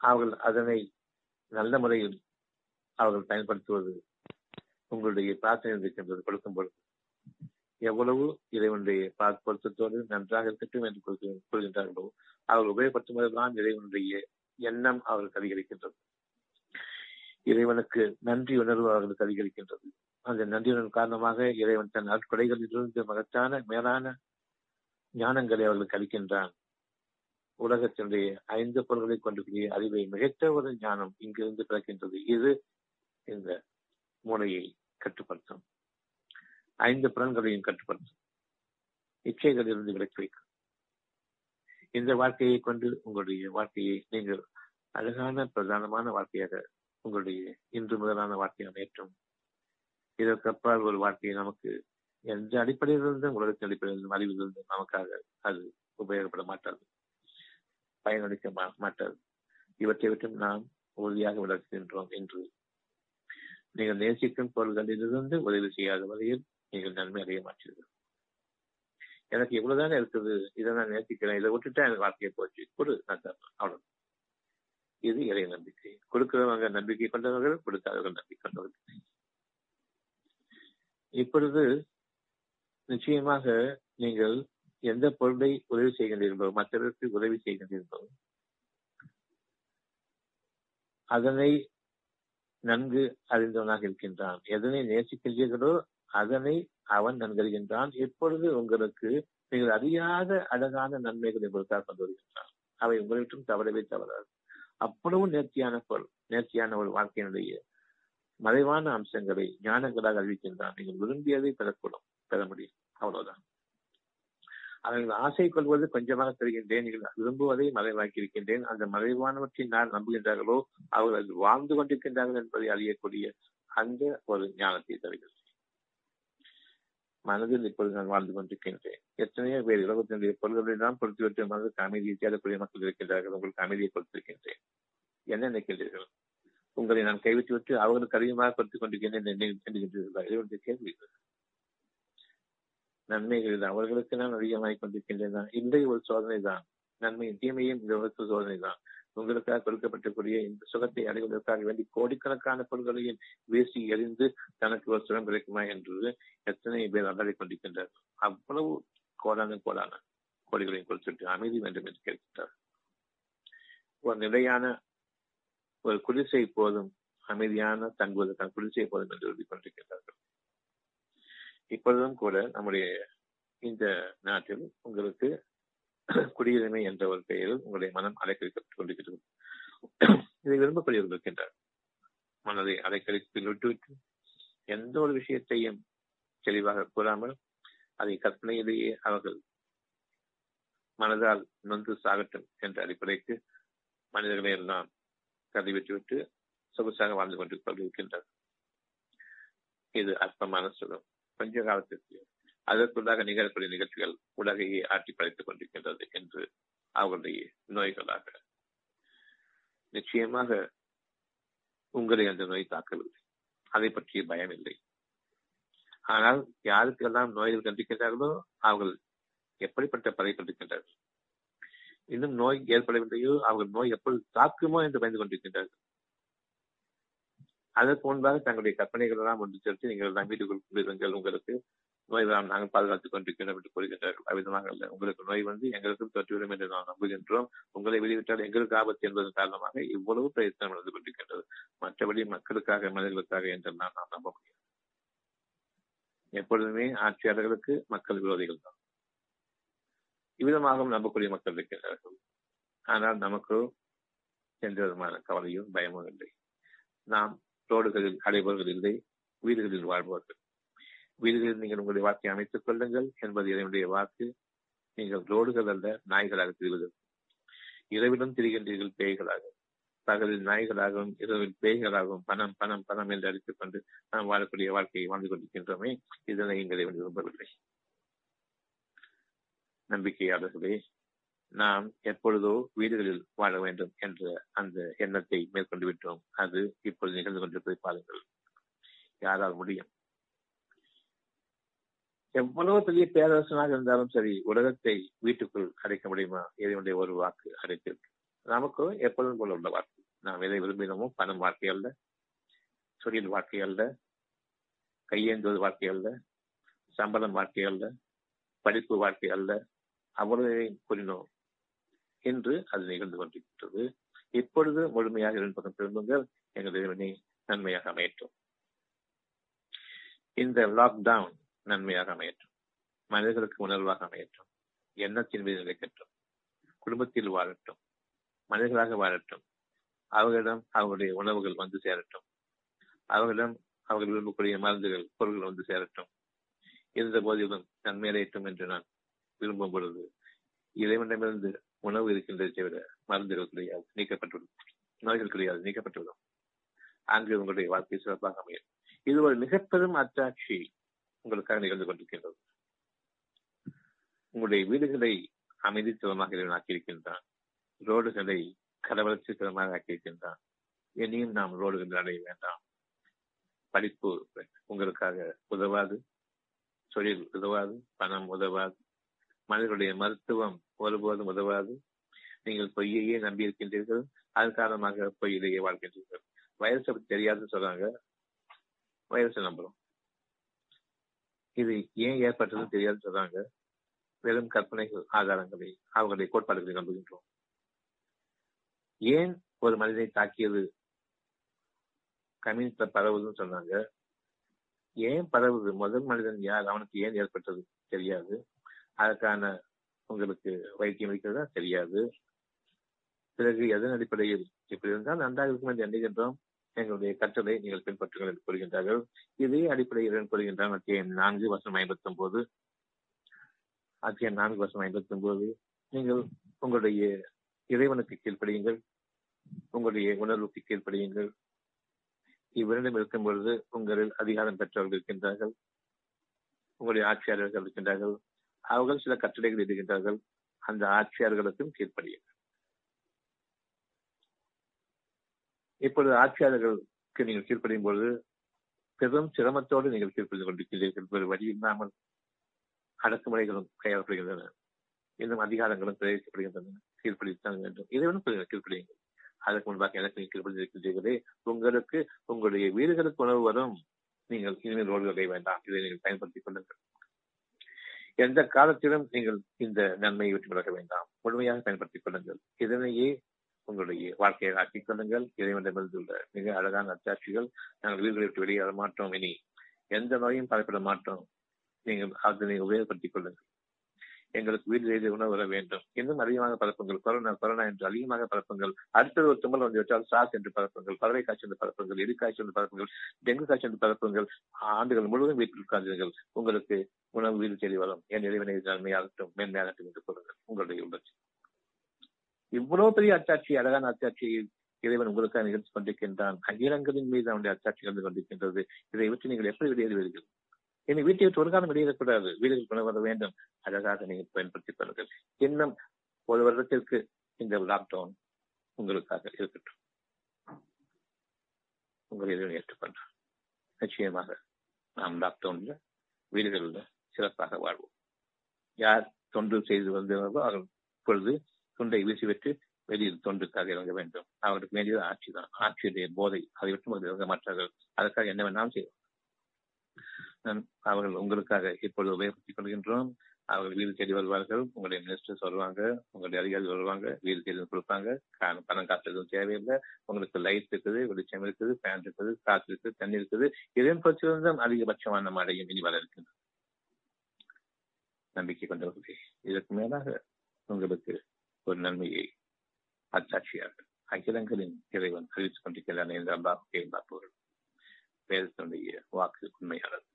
அவர்கள் அதனை நல்ல முறையில் அவர்கள் பயன்படுத்துவது உங்களுடைய பிரார்த்தனை இருக்கின்றது கொடுக்கும் பொழுது எவ்வளவு இறைவனுடைய பொருத்தத்தோடு நன்றாக இருக்கட்டும் என்று கூறுகின்றார்களோ அவர்கள் உபயோகப்படுத்தும் போதுதான் இறைவனுடைய எண்ணம் அவர்களுக்கு அதிகரிக்கின்றது. இறைவனுக்கு நன்றி உணர்வு அவர்களுக்கு அதிகரிக்கின்றது. அந்த நன்றி உணர்வு காரணமாக இறைவன் தன் அற்கொடைகளிலிருந்து மகத்தான மேலான ஞானங்களை அவர்களுக்கு அளிக்கின்றான். உலகத்தினுடைய ஐந்து பொருள்களை கொண்டிருக்கிற அறிவை மிகத்த ஒரு ஞானம் இங்கிருந்து பிறக்கின்றது. இது இந்த மூளையை கட்டுப்படுத்தும். ஐந்து புலன்களையும் கட்டுப்படுத்தும். இச்சைகளிலிருந்து விலக்கி வைக்கும் இந்த வாழ்க்கையை கொண்டு உங்களுடைய வாழ்க்கையை நீங்கள் அழகான பிரதானமான வாழ்க்கையாக உங்களுடைய இன்று முதலான வாழ்க்கையை அமையற்றும் இதற்கு அப்பால் ஒரு வாழ்க்கையை நமக்கு எந்த அடிப்படையிலிருந்தும் உலகத்தின் அடிப்படையிலிருந்தும் அறிவிலிருந்தும் நமக்காக அது உபயோகப்பட மாட்டாது. பயனளிக்க மாட்டது. இவற்றை விட்டு நாம் உறுதியாக விளக்குகின்றோம் என்று. நீங்கள் நேசிக்கும் பொருள்களிலிருந்து உதவி செய்யாத வகையில் நீங்கள் நன்மை அடைய மாட்டீர்கள். எனக்கு இவ்வளவுதானே இருக்குது? இதை நான் நேசிக்கிறேன். இதை விட்டுட்டா எனக்கு வாழ்க்கையை போச்சு. கொடு நான் தரேன். அவ்வளவு இது இறை நம்பிக்கை. கொடுக்கிறவங்க நம்பிக்கை கொண்டவர்கள் கொடுக்காதவர்கள் நம்பிக்கை கொண்டவர்கள். இப்பொழுது நிச்சயமாக நீங்கள் எந்த பொருளை உதவி செய்கின்றீர்களோ மற்றவருக்கு உதவி செய்கின்றீர்களோ அதனை நன்கு அறிந்தவனாக இருக்கின்றான். எதனை நேசிக்கின்றீர்களோ அதனை அவன் நன்கறிகின்றான். எப்பொழுது உங்களுக்கு நீங்கள் அறியாத அழகான நன்மைகளை உங்களுக்காக கொண்டு வருகின்றான் அவை உங்களிடம் தவறவே தவறாது. அவ்வளவு நேர்த்தியான பொருள் நேர்த்தியான ஒரு வாழ்க்கையினுடைய மறைவான அம்சங்களை ஞானங்களாக அறிவிக்கின்றான். நீங்கள் விரும்பியதை பெறக்கூடும் பெற முடியும். அவ்வளவுதான். அவர்கள் ஆசை கொள்வது கொஞ்சமாக தருகின்றேன் நீங்கள் விரும்புவதை மறைவாக்கி இருக்கின்றேன் அந்த மறைவானவற்றை நான் நம்புகின்றார்களோ அவர்கள் வாழ்ந்து கொண்டிருக்கின்றார்கள் என்பதை அறியக்கூடிய அந்த ஒரு ஞானத்தை தருகிறது. மனதில் இப்பொழுது நான் வாழ்ந்து கொண்டிருக்கின்றேன். எத்தனையோ பேர் உலகத்தினுடைய பொருள்களை தான் பொறுத்துவிட்டு மனதுக்கு அமைதியை தேடக்கூடிய மக்கள் இருக்கின்றார்கள். உங்களுக்கு அமைதியை கொடுத்திருக்கின்றேன். என்ன நினைக்கின்றீர்கள்? உங்களை நான் கைவிட்டு விட்டு அவர்களுக்கு அதிகமாக கொடுத்துக் கொண்டிருக்கின்றேன் எண்ணுகின்றீர்களா இது கேள்வி. நன்மைகள் தான். அவர்களுக்கு நான் அதிகமாகிக் கொண்டிருக்கின்றேன் இன்றைய ஒரு சோதனை தான். நன்மையும் தீமையும் இந்த உலகத்து சோதனை தான். உங்களுக்காக கொடுக்கப்பட்டக்கூடிய இந்த சுகத்தை அடைவதற்காக வேண்டி கோடிக்கணக்கான பொருள்களையும் வீசி எறிந்து தனக்கு ஒரு சுகம் கிடைக்குமா என்று எத்தனை பேர் அல்லாடி கொண்டிருக்கின்றார். அவ்வளவு கோடான கோடான கோடிகளையும் கொடுத்துட்டு அமைதி வேண்டும் என்று கேட்கின்றார் ஒரு நிலையான ஒரு குடிசை போதும் அமைதியான தங்குவதற்கான குடிசை போதும் என்று எழுதி கொண்டிருக்கின்றார்கள் இப்பொழுதும் கூட நம்முடைய இந்த நாட்டில் உங்களுக்கு குடியுரிமை என்ற ஒரு பெயரில் உங்களுடைய மனம் அலைக்கழிக்கப்பட்டுக் கொண்டிருக்கிறது. இதை விரும்பக்கூடியவர்கள் இருக்கின்றார். மனதை அலைக்கழித்து விட்டுவிட்டு எந்த ஒரு விஷயத்தையும் தெளிவாக கூறாமல் அதை கற்பனையிலேயே அவர்கள் மனதால் நொந்து சாகட்டும் என்ற அடிப்படைக்கு மனிதர்களை எல்லாம் கருதிவிட்டுவிட்டு சொகுசாக வாழ்ந்து கொண்டு கொண்டிருக்கின்றனர் இது அற்பமான சுகம். பஞ்ச காலத்திற்கு அதற்குள்ளாக நிகழக்கூடிய நிகழ்ச்சிகள் உலகையே ஆட்டி படைத்துக் கொண்டிருக்கின்றது என்று அவர்களுடைய நோய்களாக நிச்சயமாக உங்களை அந்த நோய் தாக்கவில்லை. அதை பற்றிய பயம் இல்லை ஆனால் யாருக்கெல்லாம் நோய்கள் கண்டிருக்கின்றார்களோ அவர்கள் எப்படிப்பட்ட பதை கொண்டிருக்கின்றார்கள்? இன்னும் நோய் ஏற்படவில்லையோ? அவர்கள் நோய் எப்பொழுது தாக்குமோ என்று பயந்து கொண்டிருக்கின்றார்கள்? அதற்கு முன்பாக தங்களுடைய கற்பனைகள் எல்லாம் ஒன்று சேர்த்து நீங்கள் எல்லாம் வீட்டுக்குள் உங்களுக்கு நோய் வராமல் நாங்கள் பாதுகாத்துக் கொண்டிருக்கிறோம் என்று கூறுகின்றார்கள் அவ்விதமாக அல்ல. உங்களுக்கு நோய் வந்து எங்களுக்கும் தொற்றுவிடும் என்று நாம் நம்புகின்றோம். உங்களை வெளியிட்டால் எங்களுக்கு ஆபத்து என்பதன் காரணமாக இவ்வளவு பிரயத்தனம் நடந்து கொண்டிருக்கின்றது. மற்றபடி மக்களுக்காக மனிதர்களுக்காக என்றெல்லாம் நாம் நம்ப முடியும் எப்பொழுதுமே ஆட்சியாளர்களுக்கு மக்கள் விரோதிகள் தான். இவ்விதமாகவும் நம்பக்கூடிய மக்கள் இருக்கின்றார்கள். ஆனால் நமக்கு எந்த விதமான கவலையும் பயமும் இல்லை. நாம் ரோடுகளில் அடைபவர்கள் இல்லை வீடுகளில் வாழ்பவர்கள். வீடுகளில் நீங்கள் உங்களுடைய வாழ்க்கையை அமைத்துக் கொள்ளுங்கள் என்பது இறைவனுடைய வாக்கு. நீங்கள் ரோடுகள் அல்ல நாய்களாக திரிவது இரவிலும் திரிகின்றீர்கள் பேய்களாக. பகலில் நாய்களாகவும் இரவில் பேய்களாகவும் பணம் பணம் பணம் என்று அடித்துக் கொண்டு நாம் வாழக்கூடிய வாழ்க்கையை வாழ்ந்து கொண்டிருக்கின்றோமே இதனை எங்களை விரும்பவில்லை. நம்பிக்கையாளர்களே நாம் எப்பொழுதோ வீடுகளில் வாழ வேண்டும் என்ற அந்த எண்ணத்தை மேற்கொண்டு விட்டோம். அது இப்பொழுது நிகழ்ந்து கொண்டிருப்பதை பாருங்கள். யாரால் முடியும்? எவ்வளவு பெரிய பேரரசனாக இருந்தாலும் சரி உலகத்தை வீட்டுக்குள் அடைக்க முடியுமா? இறைவனுடைய ஒரு வாக்கு அடைத்திருக்கு. நமக்கு எப்பொழுதும் போல உள்ள வாக்கு. நாம் எதை விரும்பினோமோ பணம் வாழ்க்கை அல்ல தொழில் வாழ்க்கை அல்ல கையேந்துவது வாழ்க்கை அல்ல சம்பளம் வாழ்க்கை அல்ல படிப்பு வாழ்க்கை அல்ல அவ்வளவு கூறினோம். என்று அது நிகழ்ந்து கொண்டிருக்கின்றது இப்பொழுது முழுமையாக இரண்டு பக்கம் திரும்புங்கள். எங்கள் இறைவனை நன்மையாக அமையட்டும். இந்த லாக்டவுன் நன்மையாக அமையட்டும். மனிதர்களுக்கு உணர்வாக அமையட்டும். எண்ணத்தின் மீது நிலைக்கட்டும். குடும்பத்தில் வாழட்டும். மனிதர்களாக வாழட்டும். அவர்களிடம் அவர்களுடைய உணவுகள் வந்து சேரட்டும். அவர்களிடம் அவர்கள் விரும்பக்கூடிய மருந்துகள் பொருள்கள் வந்து சேரட்டும். இருந்த போதிலும் நன்மையடையட்டும் என்று நான் விரும்பும் பொழுது இறைவனிடமிருந்து உணவு இருக்கின்றதை தவிர மருந்துகள் கிடையாது நீக்கப்பட்டுவிடும் நோய்கள் கிடையாது நீக்கப்பட்டுவிடும் அங்கு உங்களுடைய வாழ்க்கை சிறப்பாக அமையும். இது ஒரு மிக பெரும் அத்தாட்சி உங்களுக்காக நிகழ்ந்து கொண்டிருக்கின்றது. உங்களுடைய வீடுகளை அமைதித்தனமாக இறைவன் ஆக்கியிருக்கின்றான் ரோடுகளை கலவரச்சித்தனமாக ஆக்கியிருக்கின்றான். இனியும் நாம் ரோடுகள் அடைய வேண்டாம். படிப்பு உங்களுக்காக உதவாது தொழில் உதவாது பணம் உதவாது மனிதர்களுடைய மருத்துவம் ஒருபோதும் உதவாது. நீங்கள் பொய்யையே நம்பி இருக்கின்றீர்கள் அதன் காரணமாக பொய்யிலேயே வாழ்கின்றீர்கள். வைரஸ் அப்படி தெரியாதுன்னு சொல்றாங்க. வைரஸ் நம்புறோம். இது ஏன் ஏற்பட்டதுன்னு தெரியாதுன்னு சொல்றாங்க. வெறும் கற்பனைகள் ஆதாரங்களை அவர்களுடைய கோட்பாடுகளை நம்புகின்றோம். ஏன் ஒரு மனிதனை தாக்கியது? கம்யூனிஸ்ட பரவுதுன்னு சொன்னாங்க. ஏன் பரவுது? முதல் மனிதன் யார்? அவனுக்கு ஏன் ஏற்பட்டது? தெரியாது. அதற்கான உங்களுக்கு வைத்தியம் இருக்கிறதா தெரியாது. பிறகு எதன் அடிப்படையில் இப்படி இருந்தால் நன்றாக இருக்கும் என்று எண்ணுகின்றோம் எங்களுடைய கற்றலை நீங்கள் பின்பற்றுங்கள் என்று கூறுகின்றார்கள். இதே அடிப்படையில் கூறுகின்றான் அத்தியாயம் நான்கு வருஷம் ஐம்பத்தி ஒன்பது அத்தியாயம் நான்கு வருஷம் ஐம்பத்தி ஒன்பது நீங்கள் உங்களுடைய இறைவனுக்கு கீழ்ப்படியுங்கள். உங்களுடைய உணர்வுக்கு கீழ்ப்படியுங்கள். இவ்விரண்டும் இருக்கும் பொழுது உங்களில் அதிகாரம் பெற்றவர்கள் இருக்கின்றார்கள். உங்களுடைய ஆட்சியாளர்கள் இருக்கின்றார்கள். அவர்கள் சில கட்டளைகள் இடுகின்றார்கள். அந்த ஆட்சியாளர்களுக்கும் கீழ்ப்படியுங்கள். இப்பொழுது ஆட்சியாளர்களுக்கு நீங்கள் கீழ்ப்படியும் பொழுது பெரும் சிரமத்தோடு நீங்கள் கீழ்ப்படிந்து கொண்டிருக்கிறீர்கள். ஒரு வழி இல்லாமல் அடக்குமுறைகளும் கையாளப்படுகின்றன. இன்னும் அதிகாரங்களும் பிரயோகிக்கப்படுகின்றன. கீழ்ப்படித்தான் வேண்டும். இறைவனும் கீழ்ப்படியுங்கள். அதற்கு முன்பாக எனக்கு நீங்கள் கீழ்ப்படிந்திருக்கின்றீர்களே உங்களுக்கு உங்களுடைய வீடுகளுக்கு உணவு வரும். நீங்கள் இனிமேல் ரோடுகளை வேண்டாம். இதை நீங்கள் பயன்படுத்திக் கொள்ளுங்கள். எந்த காலத்திலும் நீங்கள் இந்த நன்மையை விட்டு விலக வேண்டாம். முழுமையாக பயன்படுத்திக் கொள்ளுங்கள். இதனையே உங்களுடைய வாழ்க்கையை ஆக்கிக் கொள்ளுங்கள். இறைவனிடமிருந்துள்ள மிக அழகான அத்தாட்சிகள் நாங்கள் வீடுகளை விட்டு வெளியேற மாட்டோம். இனி எந்த நோயும் பரப்பிட மாட்டோம். நீங்கள் அதனை உபயோகப்படுத்திக் கொள்ளுங்கள். எங்களுக்கு வீடு செய்து உணவு வர வேண்டும். இன்னும் அதிகமாக பரப்புங்கள். கொரோனா கொரோனா என்று அதிகமாக பரப்புங்கள். அடுத்தது ஒரு தும்மல் வந்து விட்டால் சாஸ் என்று பரப்புங்கள். பறவை காய்ச்சல் என்று பரப்புங்கள். எரி காய்ச்சல் என்று பரப்புங்கள். டெங்கு காய்ச்சல் என்று பரப்புங்கள். ஆண்டுகள் முழுவதும் வீட்டில் உட்கார்ந்தீர்கள் உங்களுக்கு உணவு வீடு தேடி வரும். என் இறைவனை நன்மையாகட்டும் மேன்மையாகட்டும் என்று கூறுங்கள். உங்களுடைய உள்ளட்சி இவ்வளவு பெரிய அச்சாட்சி அழகான அத்தாட்சியை இறைவன் உங்களுக்காக நிகழ்ச்சி கொண்டிருக்கின்றான். அகிலங்களின் மீது அவனுடைய அச்சாட்சி கலந்து கொண்டிருக்கின்றது. இதை விட்டு நீங்கள் எப்படி வெளியேறுவீர்கள்? இனி வீட்டை விட்டு ஒரு காலம் வெளியேறக்கூடாது. வீடுகள் கொண்டு வர வேண்டும். அழகாக நீங்கள் பயன்படுத்திக் கொள்ளுங்கள். இன்னும் ஒரு வருடத்திற்கு இந்த லாக்டவுன் உங்களுக்காக இருக்கட்டும். உங்கள் இறைவன் ஏற்றுக்கொண்டார். நிச்சயமாக நாம் லாக்டவுன்ல வீடுகளில் சிறப்பாக வாழ்வோம். யார் தொண்டு செய்து வந்தவர்களோ அவர்கள் இப்பொழுது துண்டை வீசிவிட்டு வெளியில் தொண்டுக்காக இறங்க வேண்டும். அவர்களுக்கு வேண்டியது ஆட்சி தான் ஆட்சியுடைய போதை. அதை விட்டு இறங்க மாட்டார்கள். அதற்காக என்ன வேணாலும் செய்வோம் அவர்கள் உங்களுக்காக இப்பொழுது உபயோகப்படுத்திக் கொள்கின்றோம். அவர்கள் வீடு தேடி வருவார்கள். உங்களுடைய மினிஸ்டர்ஸ் வருவாங்க உங்களுடைய அதிகாரிகள் வருவாங்க வீடு தேடி கொடுப்பாங்க. பணம் காசு எதுவும் தேவையில்லை. உங்களுக்கு லைட் இருக்குது வெளிச்சம் இருக்குது ஃபேன் இருக்குது காற்று இருக்குது தண்ணி இருக்குது. இதன் பட்சம் அதிகபட்சமான மழையும் இனி வர இருக்கின்றது. நம்பிக்கை கொண்டவர்களே இதற்கு மேலாக உங்களுக்கு ஒரு நன்மையை அச்சாட்சியாக அகிலங்களின் இறைவன் அறிவித்துக் கொண்டிருக்கிறான் என்று அல்லாஹ் கேள்வி பேரத்தினுடைய வாக்கு உண்மையானது.